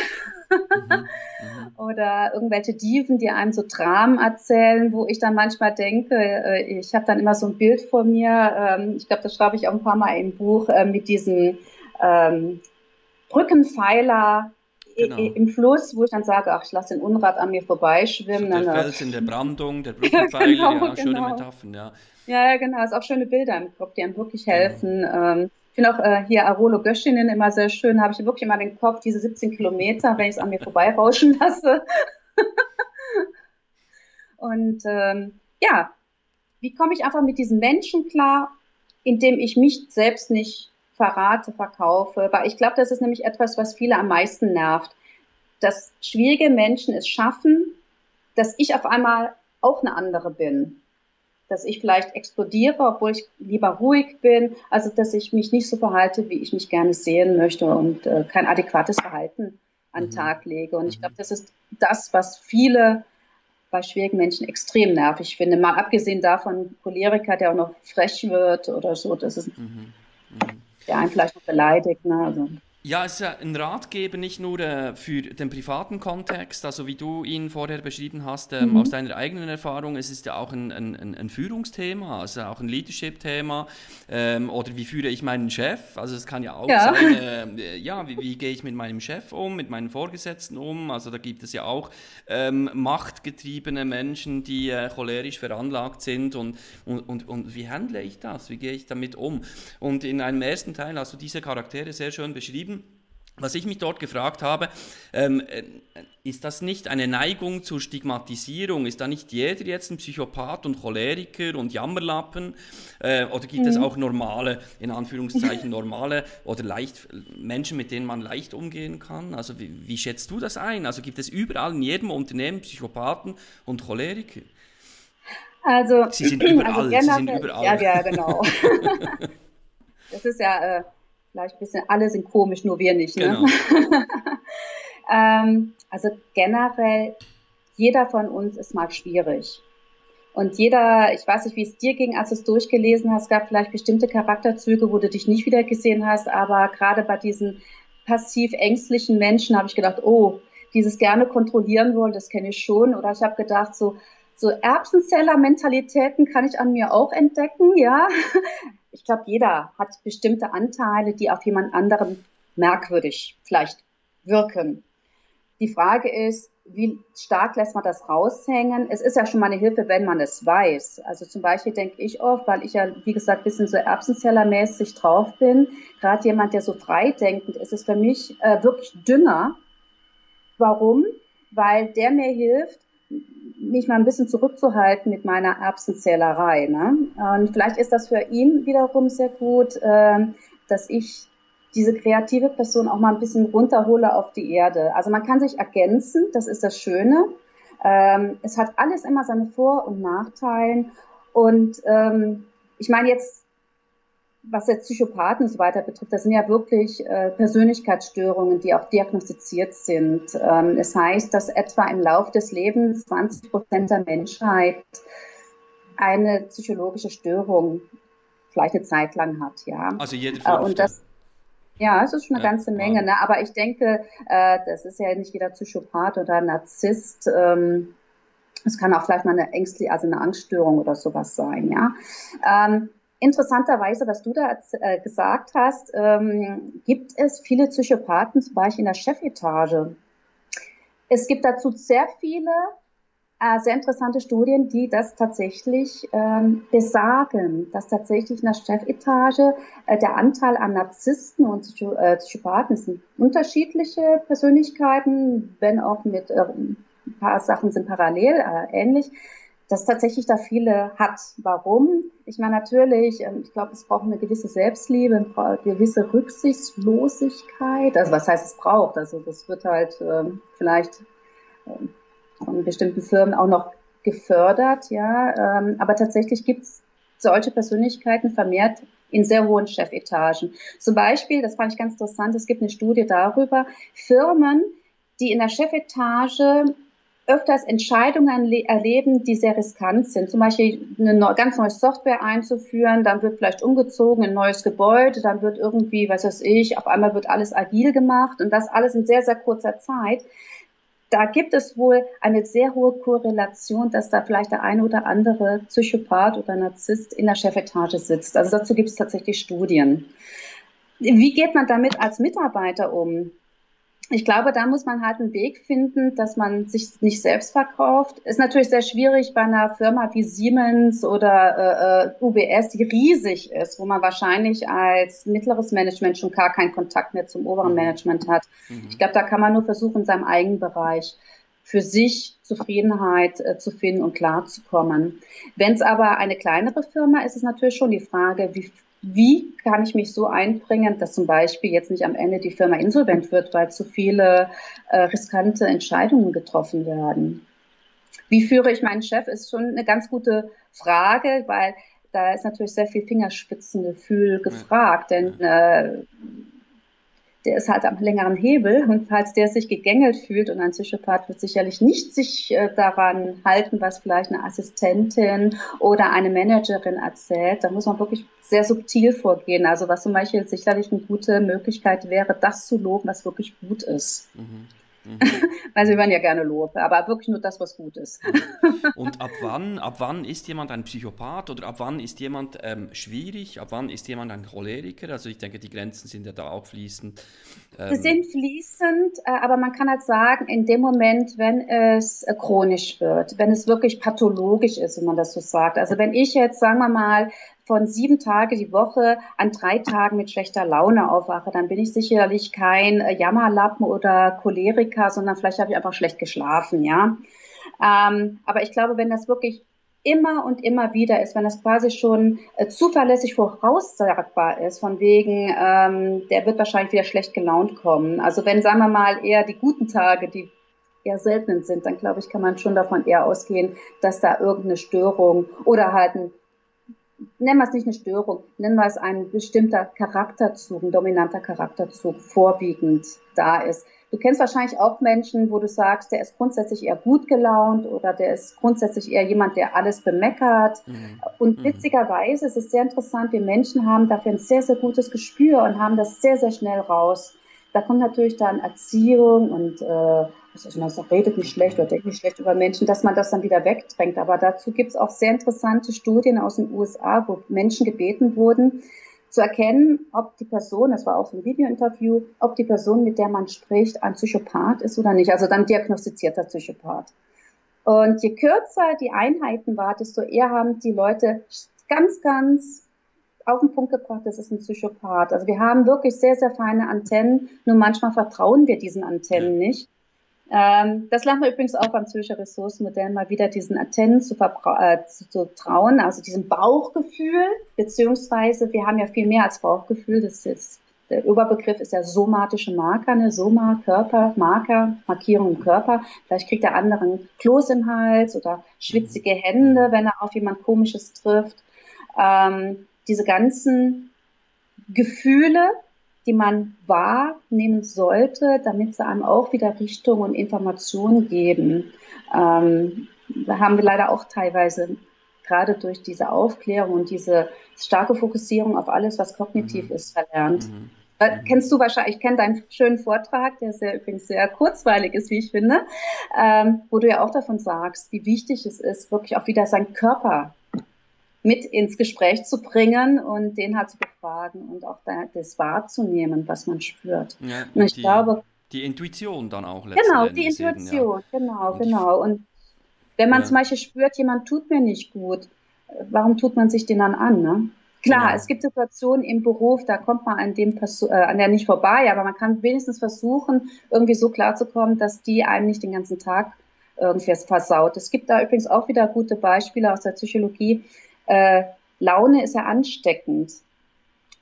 Mhm, mhm. oder irgendwelche Diven, die einem so Dramen erzählen, wo ich dann manchmal denke, äh, ich habe dann immer so ein Bild vor mir, ähm, ich glaube, das schreibe ich auch ein paar Mal im Buch, äh, mit diesem ähm, Brückenpfeiler genau. im Fluss, wo ich dann sage, ach, ich lasse den Unrat an mir vorbeischwimmen. So der Fels in der Brandung, der Brückenpfeiler, genau, ja, genau. schöne Metaphern, ja. Ja, genau, ist auch schöne Bilder im Kopf, die einem wirklich helfen. Genau. Ähm, ich finde auch äh, hier Arolo Göschinen immer sehr schön, habe ich wirklich immer den Kopf, diese 17 Kilometer, wenn ich es an mir vorbeirauschen lasse. Und ähm, ja, wie komme ich einfach mit diesen Menschen klar, indem ich mich selbst nicht verrate, verkaufe? Weil ich glaube, das ist nämlich etwas, was viele am meisten nervt, dass schwierige Menschen es schaffen, dass ich auf einmal auch eine andere bin. Dass ich vielleicht explodiere, obwohl ich lieber ruhig bin. Also, dass ich mich nicht so verhalte, wie ich mich gerne sehen möchte und äh, kein adäquates Verhalten an den mhm. Tag lege. Und ich mhm. glaube, das ist das, was viele bei schwierigen Menschen extrem nervig finde. Mal abgesehen davon, Choleriker, der auch noch frech wird oder so, das ist, mhm. Mhm. Der einen vielleicht noch beleidigt. Ne? Also, ja, es ist ja ein Ratgeber nicht nur äh, für den privaten Kontext, also wie du ihn vorher beschrieben hast, ähm, mhm. aus deiner eigenen Erfahrung, es ist ja auch ein, ein, ein Führungsthema, also auch ein Leadership-Thema. Ähm, oder wie führe ich meinen Chef? Also es kann ja auch ja. sein, äh, ja, wie, wie, gehe ich mit meinem Chef um, mit meinen Vorgesetzten um? Also da gibt es ja auch ähm, machtgetriebene Menschen, die äh, cholerisch veranlagt sind und, und, und, und wie handle ich das? Wie gehe ich damit um? Und in einem ersten Teil hast du diese Charaktere sehr schön beschrieben was ich mich dort gefragt habe, ähm, äh, ist das nicht eine Neigung zur Stigmatisierung? Ist da nicht jeder jetzt ein Psychopath und Choleriker und Jammerlappen? Äh, oder gibt mhm. es auch normale, in Anführungszeichen normale oder leicht Menschen, mit denen man leicht umgehen kann? Also wie, wie schätzt du das ein? Also gibt es überall in jedem Unternehmen Psychopathen und Choleriker? Also, sie sind überall. Also sie sind überall. Ja, ja, genau. das ist ja. Äh vielleicht ein bisschen, alle sind komisch, nur wir nicht. Ne? Genau. ähm, also generell, jeder von uns ist mal schwierig. Und jeder, ich weiß nicht, wie es dir ging, als du es durchgelesen hast, gab vielleicht bestimmte Charakterzüge, wo du dich nicht wiedergesehen hast, aber gerade bei diesen passiv ängstlichen Menschen habe ich gedacht, oh, dieses gerne kontrollieren wollen, das kenne ich schon. Oder ich habe gedacht, so, so Erbsenzeller-Mentalitäten kann ich an mir auch entdecken, ja ich glaube, jeder hat bestimmte Anteile, die auf jemand anderen merkwürdig vielleicht wirken. Die Frage ist, wie stark lässt man das raushängen? Es ist ja schon mal eine Hilfe, wenn man es weiß. Also zum Beispiel denke ich oft, weil ich ja, wie gesagt, ein bisschen so Erbsenzellermäßig drauf bin, gerade jemand, der so freidenkend ist, ist für mich äh, wirklich Dünger. Warum? Weil der mir hilft, mich mal ein bisschen zurückzuhalten mit meiner Erbsenzählerei. Ne? Und vielleicht ist das für ihn wiederum sehr gut, äh, dass ich diese kreative Person auch mal ein bisschen runterhole auf die Erde. Also man kann sich ergänzen, das ist das Schöne. Ähm, es hat alles immer seine Vor- und Nachteilen. Und ähm, ich meine jetzt was jetzt Psychopathen und so weiter betrifft, das sind ja wirklich äh, Persönlichkeitsstörungen, die auch diagnostiziert sind. Ähm, es heißt, dass etwa im Lauf des Lebens 20 Prozent der Menschheit eine psychologische Störung vielleicht eine Zeit lang hat, ja. Also jede äh, Und das, ja, es ist schon eine ja, ganze Menge, ne? aber ich denke, äh, das ist ja nicht jeder Psychopath oder Narzisst. Ähm, es kann auch vielleicht mal eine ängstliche, also eine Angststörung oder sowas sein, ja. Ähm, Interessanterweise, was du da äh, gesagt hast, ähm, gibt es viele Psychopathen, zum Beispiel in der Chefetage. Es gibt dazu sehr viele äh, sehr interessante Studien, die das tatsächlich ähm, besagen, dass tatsächlich in der Chefetage äh, der Anteil an Narzissten und Psycho äh, Psychopathen sind unterschiedliche Persönlichkeiten, wenn auch mit äh, ein paar Sachen sind parallel äh, ähnlich dass tatsächlich da viele hat. Warum? Ich meine natürlich, ähm, ich glaube, es braucht eine gewisse Selbstliebe, eine gewisse Rücksichtslosigkeit. Also was heißt es braucht? Also das wird halt ähm, vielleicht ähm, von bestimmten Firmen auch noch gefördert, ja. Ähm, aber tatsächlich gibt es solche Persönlichkeiten vermehrt in sehr hohen Chefetagen. Zum Beispiel, das fand ich ganz interessant, es gibt eine Studie darüber, Firmen, die in der Chefetage öfters Entscheidungen erleben, die sehr riskant sind. Zum Beispiel eine ganz neue Software einzuführen, dann wird vielleicht umgezogen in ein neues Gebäude, dann wird irgendwie, was weiß ich, auf einmal wird alles agil gemacht und das alles in sehr, sehr kurzer Zeit. Da gibt es wohl eine sehr hohe Korrelation, dass da vielleicht der eine oder andere Psychopath oder Narzisst in der Chefetage sitzt. Also dazu gibt es tatsächlich Studien. Wie geht man damit als Mitarbeiter um? Ich glaube, da muss man halt einen Weg finden, dass man sich nicht selbst verkauft. Ist natürlich sehr schwierig bei einer Firma wie Siemens oder äh, UBS, die riesig ist, wo man wahrscheinlich als mittleres Management schon gar keinen Kontakt mehr zum oberen mhm. Management hat. Mhm. Ich glaube, da kann man nur versuchen, in seinem eigenen Bereich für sich Zufriedenheit äh, zu finden und klarzukommen. Wenn es aber eine kleinere Firma ist, ist es natürlich schon die Frage, wie, wie kann ich mich so einbringen, dass zum Beispiel jetzt nicht am Ende die Firma insolvent wird, weil zu viele äh, riskante Entscheidungen getroffen werden. Wie führe ich meinen Chef, ist schon eine ganz gute Frage, weil da ist natürlich sehr viel Fingerspitzengefühl gefragt, denn äh, der ist halt am längeren Hebel und falls der sich gegängelt fühlt und ein Psychopath wird sicherlich nicht sich äh, daran halten, was vielleicht eine Assistentin oder eine Managerin erzählt, da muss man wirklich sehr subtil vorgehen. Also was zum Beispiel sicherlich eine gute Möglichkeit wäre, das zu loben, was wirklich gut ist. Mhm. Mhm. Weil sie hören ja gerne Lob, aber wirklich nur das, was gut ist. Und ab wann, ab wann ist jemand ein Psychopath oder ab wann ist jemand ähm, schwierig? Ab wann ist jemand ein Choleriker? Also ich denke, die Grenzen sind ja da auch fließend. Ähm. Sie sind fließend, äh, aber man kann halt sagen, in dem Moment, wenn es äh, chronisch wird, wenn es wirklich pathologisch ist, wenn man das so sagt. Also wenn ich jetzt, sagen wir mal, von sieben Tage die Woche an drei Tagen mit schlechter Laune aufwache, dann bin ich sicherlich kein äh, Jammerlappen oder Choleriker, sondern vielleicht habe ich einfach schlecht geschlafen, ja. Ähm, aber ich glaube, wenn das wirklich immer und immer wieder ist, wenn das quasi schon äh, zuverlässig voraussagbar ist, von wegen, ähm, der wird wahrscheinlich wieder schlecht gelaunt kommen. Also wenn, sagen wir mal, eher die guten Tage, die eher selten sind, dann glaube ich, kann man schon davon eher ausgehen, dass da irgendeine Störung oder halt ein nennen wir es nicht eine Störung, nennen wir es ein bestimmter Charakterzug, ein dominanter Charakterzug vorwiegend da ist. Du kennst wahrscheinlich auch Menschen, wo du sagst, der ist grundsätzlich eher gut gelaunt oder der ist grundsätzlich eher jemand, der alles bemeckert. Mhm. Und mhm. witzigerweise ist es sehr interessant, wir Menschen haben dafür ein sehr, sehr gutes Gespür und haben das sehr, sehr schnell raus. Da kommt natürlich dann Erziehung und äh, also man redet nicht schlecht oder denkt nicht schlecht über Menschen, dass man das dann wieder wegdrängt. Aber dazu gibt es auch sehr interessante Studien aus den USA, wo Menschen gebeten wurden, zu erkennen, ob die Person, das war auch so ein Videointerview, ob die Person, mit der man spricht, ein Psychopath ist oder nicht. Also dann diagnostizierter Psychopath. Und je kürzer die Einheiten war, desto eher haben die Leute ganz, ganz auf den Punkt gebracht, das ist ein Psychopath. Also wir haben wirklich sehr, sehr feine Antennen, nur manchmal vertrauen wir diesen Antennen nicht. Ähm, das lernt man übrigens auch beim Zürcher Ressourcenmodell mal wieder diesen Antennen zu, äh, zu, zu, trauen, also diesem Bauchgefühl, beziehungsweise wir haben ja viel mehr als Bauchgefühl, das ist der Oberbegriff ist ja somatische Marker, ne? Soma, Körper, Marker, Markierung im Körper. Vielleicht kriegt der andere einen Kloß im Hals oder schwitzige Hände, wenn er auf jemand Komisches trifft. Ähm, diese ganzen Gefühle, die man wahrnehmen sollte, damit sie einem auch wieder Richtung und Informationen geben. Ähm, da haben wir leider auch teilweise gerade durch diese Aufklärung und diese starke Fokussierung auf alles, was kognitiv mhm. ist, verlernt. Mhm. Äh, kennst du wahrscheinlich, ich kenne deinen schönen Vortrag, der sehr, übrigens sehr kurzweilig ist, wie ich finde, ähm, wo du ja auch davon sagst, wie wichtig es ist, wirklich auch wieder seinen Körper mit ins Gespräch zu bringen und den halt zu befragen und auch das wahrzunehmen, was man spürt. Ja, und ich die, glaube, die Intuition dann auch Genau, die Intuition, eben, ja. genau, und genau. Und wenn man ja. zum Beispiel spürt, jemand tut mir nicht gut, warum tut man sich den dann an? Ne? Klar, genau. es gibt Situationen im Beruf, da kommt man an dem Perso äh, an der nicht vorbei, aber man kann wenigstens versuchen, irgendwie so klarzukommen, dass die einem nicht den ganzen Tag irgendwie versaut. Es gibt da übrigens auch wieder gute Beispiele aus der Psychologie, äh, Laune ist ja ansteckend.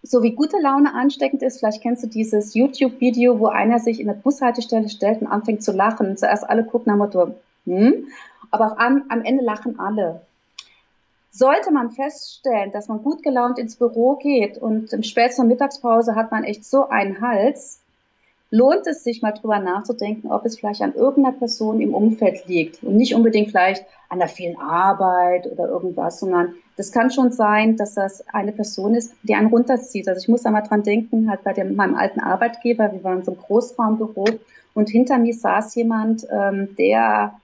So wie gute Laune ansteckend ist, vielleicht kennst du dieses YouTube-Video, wo einer sich in der Bushaltestelle stellt und anfängt zu lachen. Zuerst alle gucken am Motto, hm? aber am, am Ende lachen alle. Sollte man feststellen, dass man gut gelaunt ins Büro geht und im späteren Mittagspause hat man echt so einen Hals, lohnt es sich mal drüber nachzudenken, ob es vielleicht an irgendeiner Person im Umfeld liegt und nicht unbedingt vielleicht an der vielen Arbeit oder irgendwas, sondern das kann schon sein, dass das eine Person ist, die einen runterzieht. Also ich muss da mal dran denken, halt bei dem, meinem alten Arbeitgeber, wir waren so einem Großraumbüro und hinter mir saß jemand, ähm, der,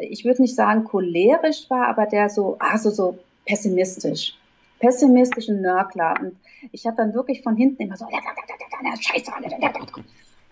ich würde nicht sagen cholerisch war, aber der so, also so pessimistisch pessimistischen Nörgler. Und ich habe dann wirklich von hinten immer so, scheiße.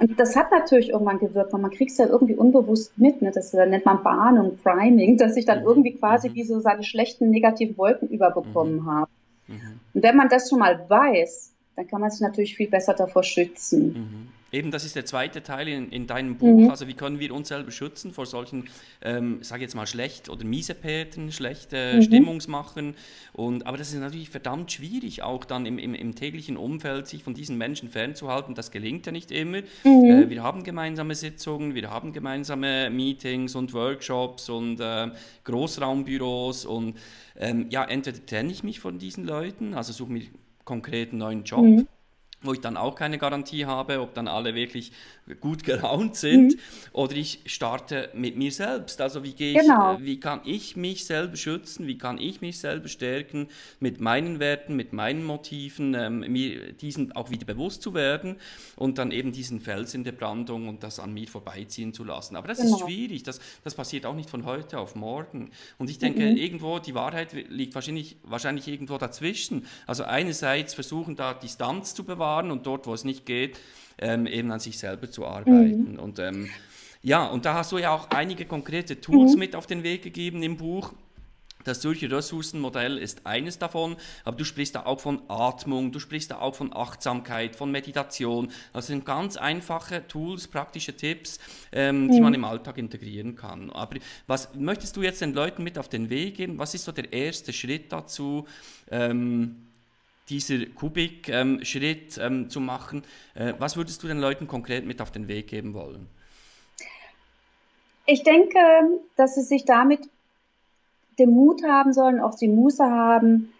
Und das hat natürlich irgendwann gewirkt, weil man kriegt es ja irgendwie unbewusst mit. Ne? Das nennt man Bahnung, Priming, dass ich dann mhm. irgendwie quasi mhm. wie so seine schlechten negativen Wolken überbekommen mhm. habe. Mhm. Und wenn man das schon mal weiß, dann kann man sich natürlich viel besser davor schützen. Eben, das ist der zweite Teil in, in deinem Buch. Mhm. Also wie können wir uns selber schützen vor solchen, ähm, sage jetzt mal, schlecht oder miese Päten, schlechte mhm. Stimmungsmachen. Und, aber das ist natürlich verdammt schwierig, auch dann im, im, im, täglichen Umfeld sich von diesen Menschen fernzuhalten. Das gelingt ja nicht immer. Mhm. Äh, wir haben gemeinsame Sitzungen, wir haben gemeinsame Meetings und Workshops und äh, Großraumbüros. Und ähm, ja, entweder trenne ich mich von diesen Leuten, also suche mir konkret einen neuen Job mhm wo ich dann auch keine Garantie habe, ob dann alle wirklich gut gelaunt sind, mhm. oder ich starte mit mir selbst. Also wie gehe genau. ich, äh, wie kann ich mich selber schützen, wie kann ich mich selber stärken mit meinen Werten, mit meinen Motiven, ähm, mir diesen auch wieder bewusst zu werden und dann eben diesen Fels in der Brandung und das an mir vorbeiziehen zu lassen. Aber das genau. ist schwierig, das, das passiert auch nicht von heute auf morgen. Und ich denke, mhm. irgendwo die Wahrheit liegt wahrscheinlich, wahrscheinlich irgendwo dazwischen. Also einerseits versuchen da Distanz zu bewahren, fahren und dort, wo es nicht geht, ähm, eben an sich selber zu arbeiten. Mhm. Und ähm, ja, und da hast du ja auch einige konkrete Tools mhm. mit auf den Weg gegeben im Buch. Das Zürcher Ressourcenmodell ist eines davon, aber du sprichst da auch von Atmung, du sprichst da auch von Achtsamkeit, von Meditation. Das sind ganz einfache Tools, praktische Tipps, ähm, mhm. die man im Alltag integrieren kann. Aber was möchtest du jetzt den Leuten mit auf den Weg geben? Was ist so der erste Schritt dazu? Ähm, dieser Kubik-Schritt ähm, zu machen. Äh, was würdest du den Leuten konkret mit auf den Weg geben wollen? Ich denke, dass sie sich damit den Mut haben sollen, auch die Muße haben,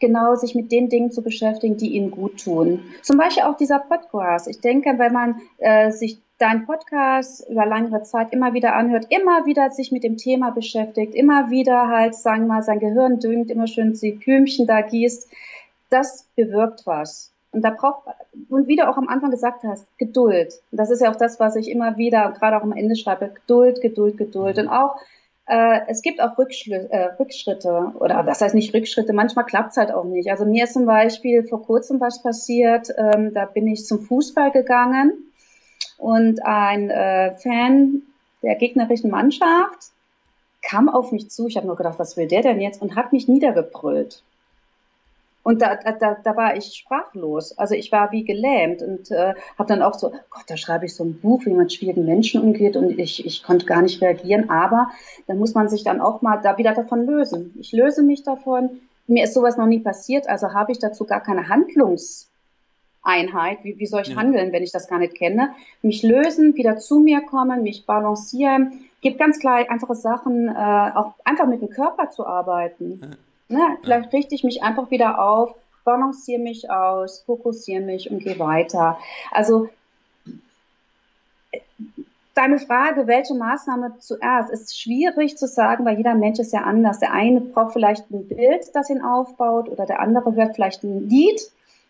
genau sich mit den Dingen zu beschäftigen, die ihnen gut tun. Zum Beispiel auch dieser Podcast. Ich denke, wenn man äh, sich deinen Podcast über längere Zeit immer wieder anhört, immer wieder sich mit dem Thema beschäftigt, immer wieder halt, sagen wir mal, sein Gehirn düngt, immer schön die Kühlchen da gießt, das bewirkt was. Und da braucht, und wie du auch am Anfang gesagt hast, Geduld. Und das ist ja auch das, was ich immer wieder, gerade auch am Ende schreibe, Geduld, Geduld, Geduld. Und auch, äh, es gibt auch Rückschl äh, Rückschritte, oder was heißt nicht Rückschritte, manchmal klappt es halt auch nicht. Also mir ist zum Beispiel vor kurzem was passiert, ähm, da bin ich zum Fußball gegangen und ein äh, Fan der gegnerischen Mannschaft kam auf mich zu, ich habe nur gedacht, was will der denn jetzt, und hat mich niedergebrüllt. Und da, da, da war ich sprachlos. Also ich war wie gelähmt und äh, habe dann auch so, Gott, da schreibe ich so ein Buch, wie man mit schwierigen Menschen umgeht und ich, ich konnte gar nicht reagieren. Aber dann muss man sich dann auch mal da wieder davon lösen. Ich löse mich davon. Mir ist sowas noch nie passiert, also habe ich dazu gar keine Handlungseinheit. Wie, wie soll ich ja. handeln, wenn ich das gar nicht kenne? Mich lösen, wieder zu mir kommen, mich balancieren. Gibt ganz klar einfache Sachen, äh, auch einfach mit dem Körper zu arbeiten. Ja Ne? Vielleicht richte ich mich einfach wieder auf, balanciere mich aus, fokussiere mich und gehe weiter. Also deine Frage, welche Maßnahme zuerst, ist schwierig zu sagen, weil jeder Mensch ist ja anders. Der eine braucht vielleicht ein Bild, das ihn aufbaut, oder der andere hört vielleicht ein Lied,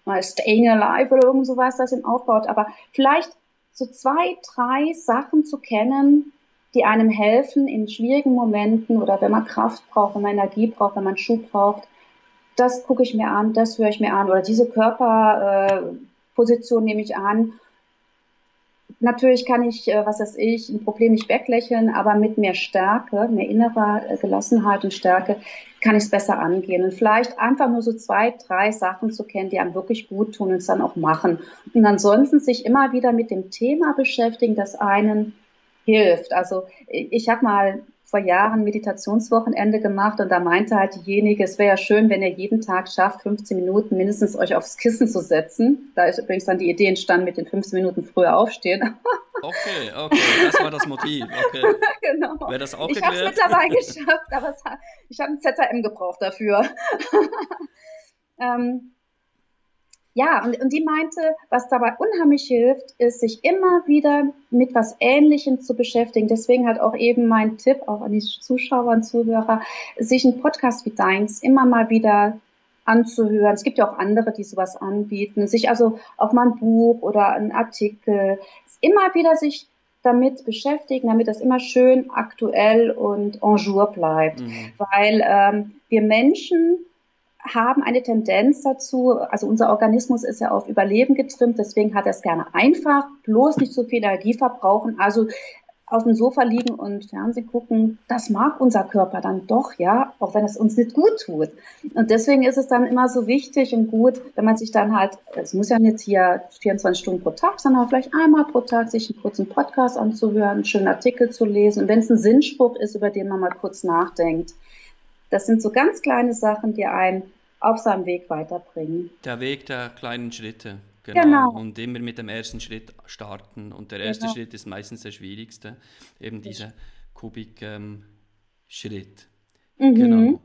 mal Staying Alive oder irgend sowas, das ihn aufbaut. Aber vielleicht so zwei, drei Sachen zu kennen, die einem helfen in schwierigen Momenten oder wenn man Kraft braucht, wenn man Energie braucht, wenn man Schub braucht. Das gucke ich mir an, das höre ich mir an oder diese Körperposition äh, nehme ich an. Natürlich kann ich, äh, was weiß ich, ein Problem nicht weglächeln, aber mit mehr Stärke, mehr innerer äh, Gelassenheit und Stärke kann ich es besser angehen. Und vielleicht einfach nur so zwei, drei Sachen zu kennen, die einem wirklich gut tun und es dann auch machen. Und ansonsten sich immer wieder mit dem Thema beschäftigen, das einen hilft. Also ich habe mal vor Jahren Meditationswochenende gemacht und da meinte halt diejenige, es wäre ja schön, wenn ihr jeden Tag schafft, 15 Minuten mindestens euch aufs Kissen zu setzen. Da ist übrigens dann die Idee entstanden mit den 15 Minuten früher aufstehen. Okay, okay, das war das Motiv. Okay. genau. Wäre das auch Ich habe es mittlerweile geschafft, aber ich habe ein ZM gebraucht dafür. ähm, ja, und, und die meinte, was dabei unheimlich hilft, ist, sich immer wieder mit was Ähnlichem zu beschäftigen. Deswegen hat auch eben mein Tipp, auch an die Zuschauer und Zuhörer, sich einen Podcast wie deins immer mal wieder anzuhören. Es gibt ja auch andere, die sowas anbieten. Sich also auch mal ein Buch oder ein Artikel, immer wieder sich damit beschäftigen, damit das immer schön aktuell und en jour bleibt. Mhm. Weil ähm, wir Menschen haben eine Tendenz dazu, also unser Organismus ist ja auf Überleben getrimmt, deswegen hat er es gerne einfach, bloß nicht so viel Energie verbrauchen. Also auf dem Sofa liegen und Fernsehen gucken, das mag unser Körper dann doch, ja, auch wenn es uns nicht gut tut. Und deswegen ist es dann immer so wichtig und gut, wenn man sich dann halt, es muss ja nicht hier 24 Stunden pro Tag, sondern vielleicht einmal pro Tag sich einen kurzen Podcast anzuhören, einen schönen Artikel zu lesen. Und wenn es ein Sinnspruch ist, über den man mal kurz nachdenkt, das sind so ganz kleine Sachen, die einen auf seinem Weg weiterbringen. Der Weg der kleinen Schritte. Genau. genau. Und immer mit dem ersten Schritt starten. Und der erste genau. Schritt ist meistens der schwierigste, eben dieser Kubik-Schritt. Ähm, mhm. Genau.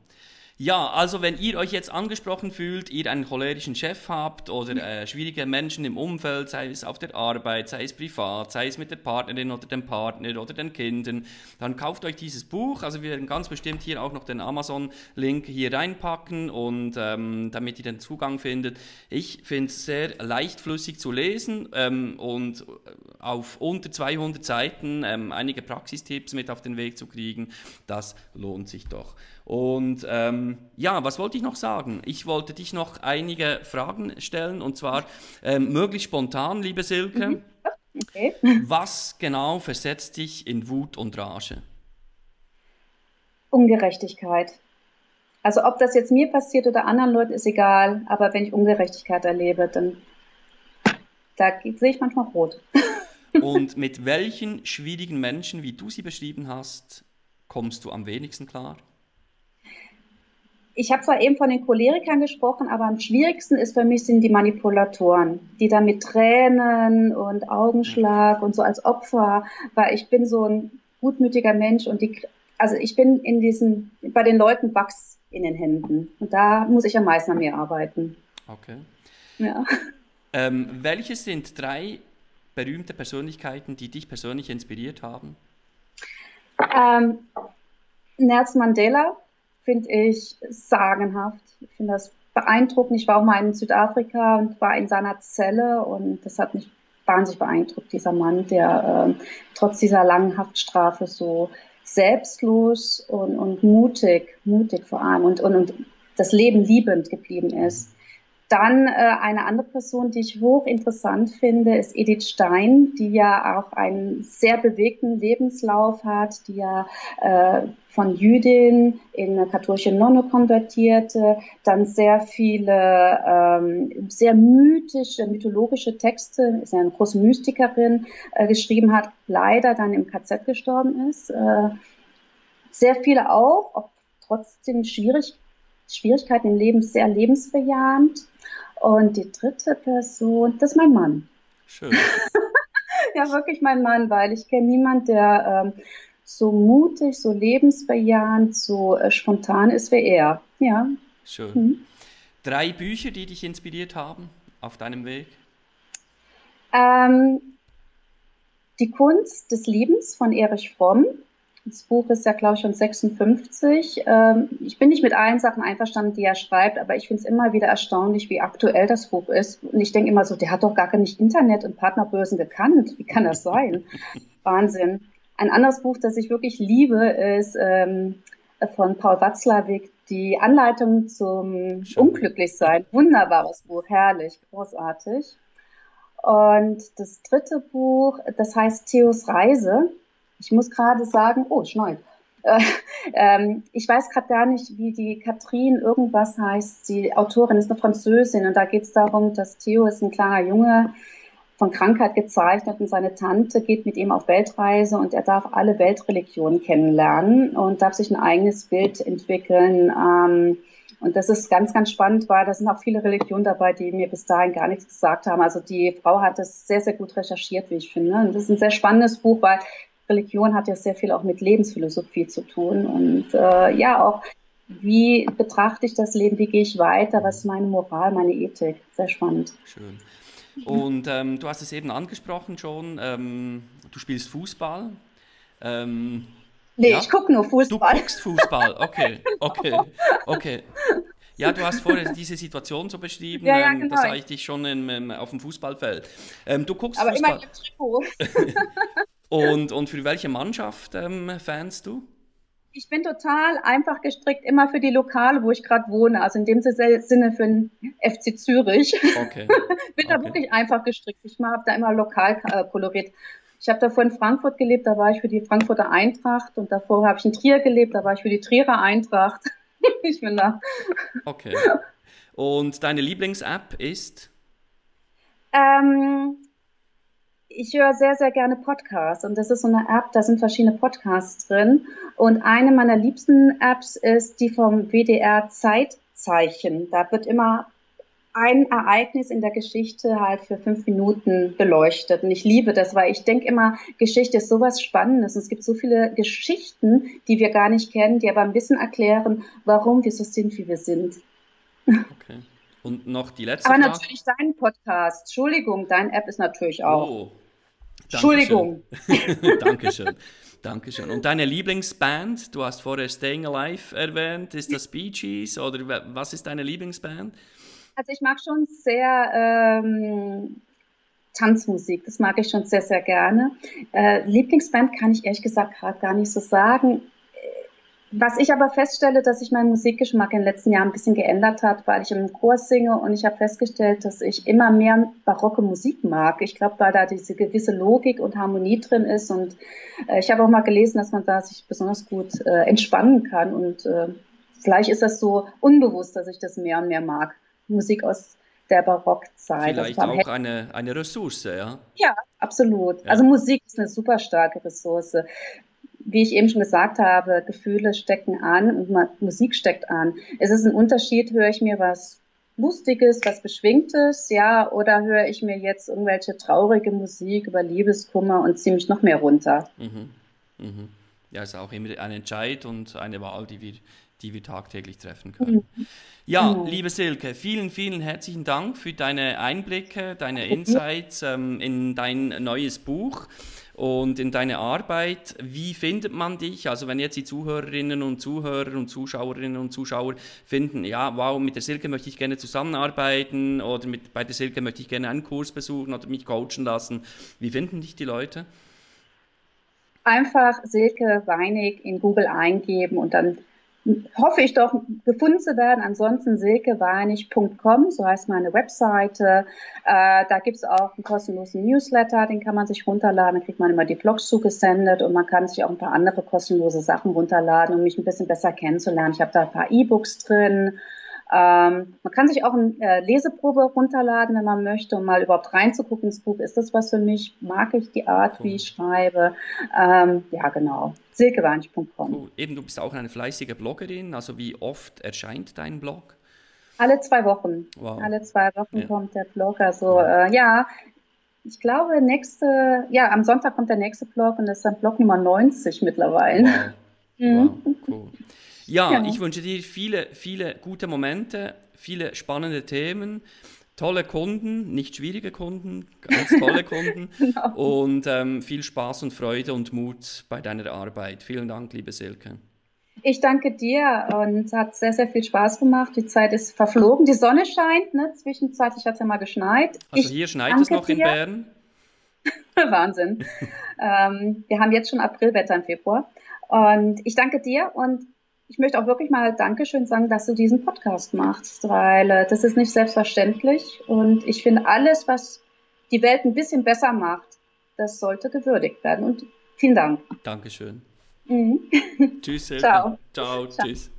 Ja, also wenn ihr euch jetzt angesprochen fühlt, ihr einen cholerischen Chef habt oder äh, schwierige Menschen im Umfeld, sei es auf der Arbeit, sei es privat, sei es mit der Partnerin oder dem Partner oder den Kindern, dann kauft euch dieses Buch. Also wir werden ganz bestimmt hier auch noch den Amazon-Link hier reinpacken und ähm, damit ihr den Zugang findet. Ich finde es sehr leichtflüssig zu lesen ähm, und auf unter 200 Seiten ähm, einige Praxistipps mit auf den Weg zu kriegen. Das lohnt sich doch. Und ähm, ja, was wollte ich noch sagen? Ich wollte dich noch einige Fragen stellen und zwar ähm, möglichst spontan, liebe Silke. Mhm. Okay. Was genau versetzt dich in Wut und Rage? Ungerechtigkeit. Also ob das jetzt mir passiert oder anderen Leuten, ist egal. Aber wenn ich Ungerechtigkeit erlebe, dann da sehe ich manchmal rot. Und mit welchen schwierigen Menschen, wie du sie beschrieben hast, kommst du am wenigsten klar? Ich habe zwar eben von den Cholerikern gesprochen, aber am schwierigsten ist für mich sind die Manipulatoren, die dann mit Tränen und Augenschlag und so als Opfer, weil ich bin so ein gutmütiger Mensch und die, also ich bin in diesen, bei den Leuten Wachs in den Händen und da muss ich am meisten an mir arbeiten. Okay. Ja. Ähm, welche sind drei berühmte Persönlichkeiten, die dich persönlich inspiriert haben? Ähm, Nelson Mandela, finde ich sagenhaft. Ich finde das beeindruckend. Ich war auch mal in Südafrika und war in seiner Zelle und das hat mich wahnsinnig beeindruckt, dieser Mann, der äh, trotz dieser langen Haftstrafe so selbstlos und, und mutig, mutig vor allem und, und, und das Leben liebend geblieben ist. Dann äh, eine andere Person, die ich hochinteressant finde, ist Edith Stein, die ja auch einen sehr bewegten Lebenslauf hat, die ja äh, von Jüdin in eine katholische Nonne konvertierte, dann sehr viele ähm, sehr mythische, mythologische Texte, ist ja eine große Mystikerin, äh, geschrieben hat, leider dann im KZ gestorben ist. Äh, sehr viele auch, auch trotzdem schwierig, Schwierigkeiten im Leben sehr lebensbejahend. Und die dritte Person, das ist mein Mann. Schön. ja, wirklich mein Mann, weil ich kenne niemanden, der ähm, so mutig, so lebensbejahend, so äh, spontan ist wie er. Ja. Schön. Mhm. Drei Bücher, die dich inspiriert haben auf deinem Weg? Ähm, die Kunst des Liebens von Erich Fromm. Das Buch ist ja, glaube ich, schon 56. Ähm, ich bin nicht mit allen Sachen einverstanden, die er schreibt, aber ich finde es immer wieder erstaunlich, wie aktuell das Buch ist. Und ich denke immer so, der hat doch gar nicht Internet und Partnerbörsen gekannt. Wie kann das sein? Wahnsinn. Ein anderes Buch, das ich wirklich liebe, ist ähm, von Paul Watzlawick, die Anleitung zum Unglücklichsein. Wunderbares Buch, herrlich, großartig. Und das dritte Buch, das heißt Theos Reise. Ich muss gerade sagen, oh, schneit. Äh, ähm, ich weiß gerade gar nicht, wie die Katrin irgendwas heißt. Die Autorin ist eine Französin und da geht es darum, dass Theo ist ein kleiner Junge, von Krankheit gezeichnet und seine Tante geht mit ihm auf Weltreise und er darf alle Weltreligionen kennenlernen und darf sich ein eigenes Bild entwickeln. Ähm, und das ist ganz, ganz spannend, weil da sind auch viele Religionen dabei, die mir bis dahin gar nichts gesagt haben. Also die Frau hat das sehr, sehr gut recherchiert, wie ich finde. Und das ist ein sehr spannendes Buch, weil Religion hat ja sehr viel auch mit Lebensphilosophie zu tun und äh, ja auch wie betrachte ich das Leben, wie gehe ich weiter, was ist meine Moral, meine Ethik. Sehr spannend. Schön. Und ähm, du hast es eben angesprochen schon, ähm, du spielst Fußball. Ähm, nee, ja? ich gucke nur Fußball. Du guckst Fußball, okay, okay, okay. Ja, du hast vorher diese Situation so beschrieben, ja, ja, ähm, genau. da sah ich dich schon in, in, auf dem Fußballfeld. Ähm, du guckst Aber Fußball. immer im Trikot. und, und für welche Mannschaft ähm, fanst du? Ich bin total einfach gestrickt, immer für die Lokale, wo ich gerade wohne. Also in dem Sinne für den FC Zürich. Okay. bin okay. da wirklich einfach gestrickt. Ich habe da immer lokal äh, koloriert. Ich habe davor in Frankfurt gelebt, da war ich für die Frankfurter Eintracht und davor habe ich in Trier gelebt, da war ich für die Trierer Eintracht. ich bin da. Okay. Und deine Lieblings-App ist? Ähm, ich höre sehr, sehr gerne Podcasts und das ist so eine App, da sind verschiedene Podcasts drin. Und eine meiner liebsten Apps ist die vom WDR Zeitzeichen. Da wird immer ein Ereignis in der Geschichte halt für fünf Minuten beleuchtet. Und ich liebe das, weil ich denke immer, Geschichte ist sowas Spannendes. Und es gibt so viele Geschichten, die wir gar nicht kennen, die aber ein bisschen erklären, warum wir so sind, wie wir sind. Okay. Und noch die letzte Aber Frage. natürlich dein Podcast. Entschuldigung, dein App ist natürlich auch. Oh. Entschuldigung. Dankeschön. Dankeschön. Und deine Lieblingsband? Du hast vorher Staying Alive erwähnt. Ist das Bee Gees oder was ist deine Lieblingsband? Also ich mag schon sehr ähm, Tanzmusik, das mag ich schon sehr, sehr gerne. Äh, Lieblingsband kann ich ehrlich gesagt gerade gar nicht so sagen. Was ich aber feststelle, dass sich mein Musikgeschmack in den letzten Jahren ein bisschen geändert hat, weil ich im Chor singe und ich habe festgestellt, dass ich immer mehr barocke Musik mag. Ich glaube, weil da diese gewisse Logik und Harmonie drin ist und äh, ich habe auch mal gelesen, dass man da sich besonders gut äh, entspannen kann und äh, vielleicht ist das so unbewusst, dass ich das mehr und mehr mag. Musik aus der Barockzeit. Vielleicht auch eine, eine Ressource, ja? Ja, absolut. Ja. Also Musik ist eine super starke Ressource. Wie ich eben schon gesagt habe, Gefühle stecken an und Musik steckt an. Es ist ein Unterschied, höre ich mir was Lustiges, was Beschwingtes, ja, oder höre ich mir jetzt irgendwelche traurige Musik über Liebeskummer und ziehe mich noch mehr runter. Mhm. Mhm. Ja, ist auch immer ein Entscheid und eine Wahl, die wir die wir tagtäglich treffen können. Mhm. Ja, mhm. liebe Silke, vielen, vielen herzlichen Dank für deine Einblicke, deine Insights ähm, in dein neues Buch und in deine Arbeit. Wie findet man dich? Also wenn jetzt die Zuhörerinnen und Zuhörer und Zuschauerinnen und Zuschauer finden, ja, wow, mit der Silke möchte ich gerne zusammenarbeiten oder mit, bei der Silke möchte ich gerne einen Kurs besuchen oder mich coachen lassen. Wie finden dich die Leute? Einfach Silke Weinig in Google eingeben und dann hoffe ich doch gefunden zu werden. Ansonsten silkeweinig.com, so heißt meine Webseite. Äh, da gibt's auch einen kostenlosen Newsletter, den kann man sich runterladen. Da kriegt man immer die Vlogs zugesendet und man kann sich auch ein paar andere kostenlose Sachen runterladen, um mich ein bisschen besser kennenzulernen. Ich habe da ein paar E-Books drin ähm, man kann sich auch eine äh, Leseprobe runterladen, wenn man möchte, um mal überhaupt reinzugucken ins Buch. Ist das was für mich? Mag ich die Art, wie ich schreibe? Ähm, ja, genau. Silkewanch.com. Cool. Eben, du bist auch eine fleißige Bloggerin. Also wie oft erscheint dein Blog? Alle zwei Wochen. Wow. Alle zwei Wochen ja. kommt der Blog. Also ja. Äh, ja, ich glaube, nächste, ja, am Sonntag kommt der nächste Blog und das ist dann Blog Nummer 90 mittlerweile. Wow. Mhm. wow. Cool. Ja, genau. ich wünsche dir viele, viele gute Momente, viele spannende Themen, tolle Kunden, nicht schwierige Kunden, ganz tolle Kunden genau. und ähm, viel Spaß und Freude und Mut bei deiner Arbeit. Vielen Dank, liebe Silke. Ich danke dir und es hat sehr, sehr viel Spaß gemacht. Die Zeit ist verflogen. Die Sonne scheint, ne? zwischenzeitlich hat es ja mal geschneit. Also hier schneit es noch in dir. Bern? Wahnsinn. ähm, wir haben jetzt schon Aprilwetter im Februar. Und ich danke dir und ich möchte auch wirklich mal Dankeschön sagen, dass du diesen Podcast machst, weil äh, das ist nicht selbstverständlich. Und ich finde, alles, was die Welt ein bisschen besser macht, das sollte gewürdigt werden. Und vielen Dank. Dankeschön. Mhm. Tschüss. Ciao. Ciao. Ciao. Tschüss.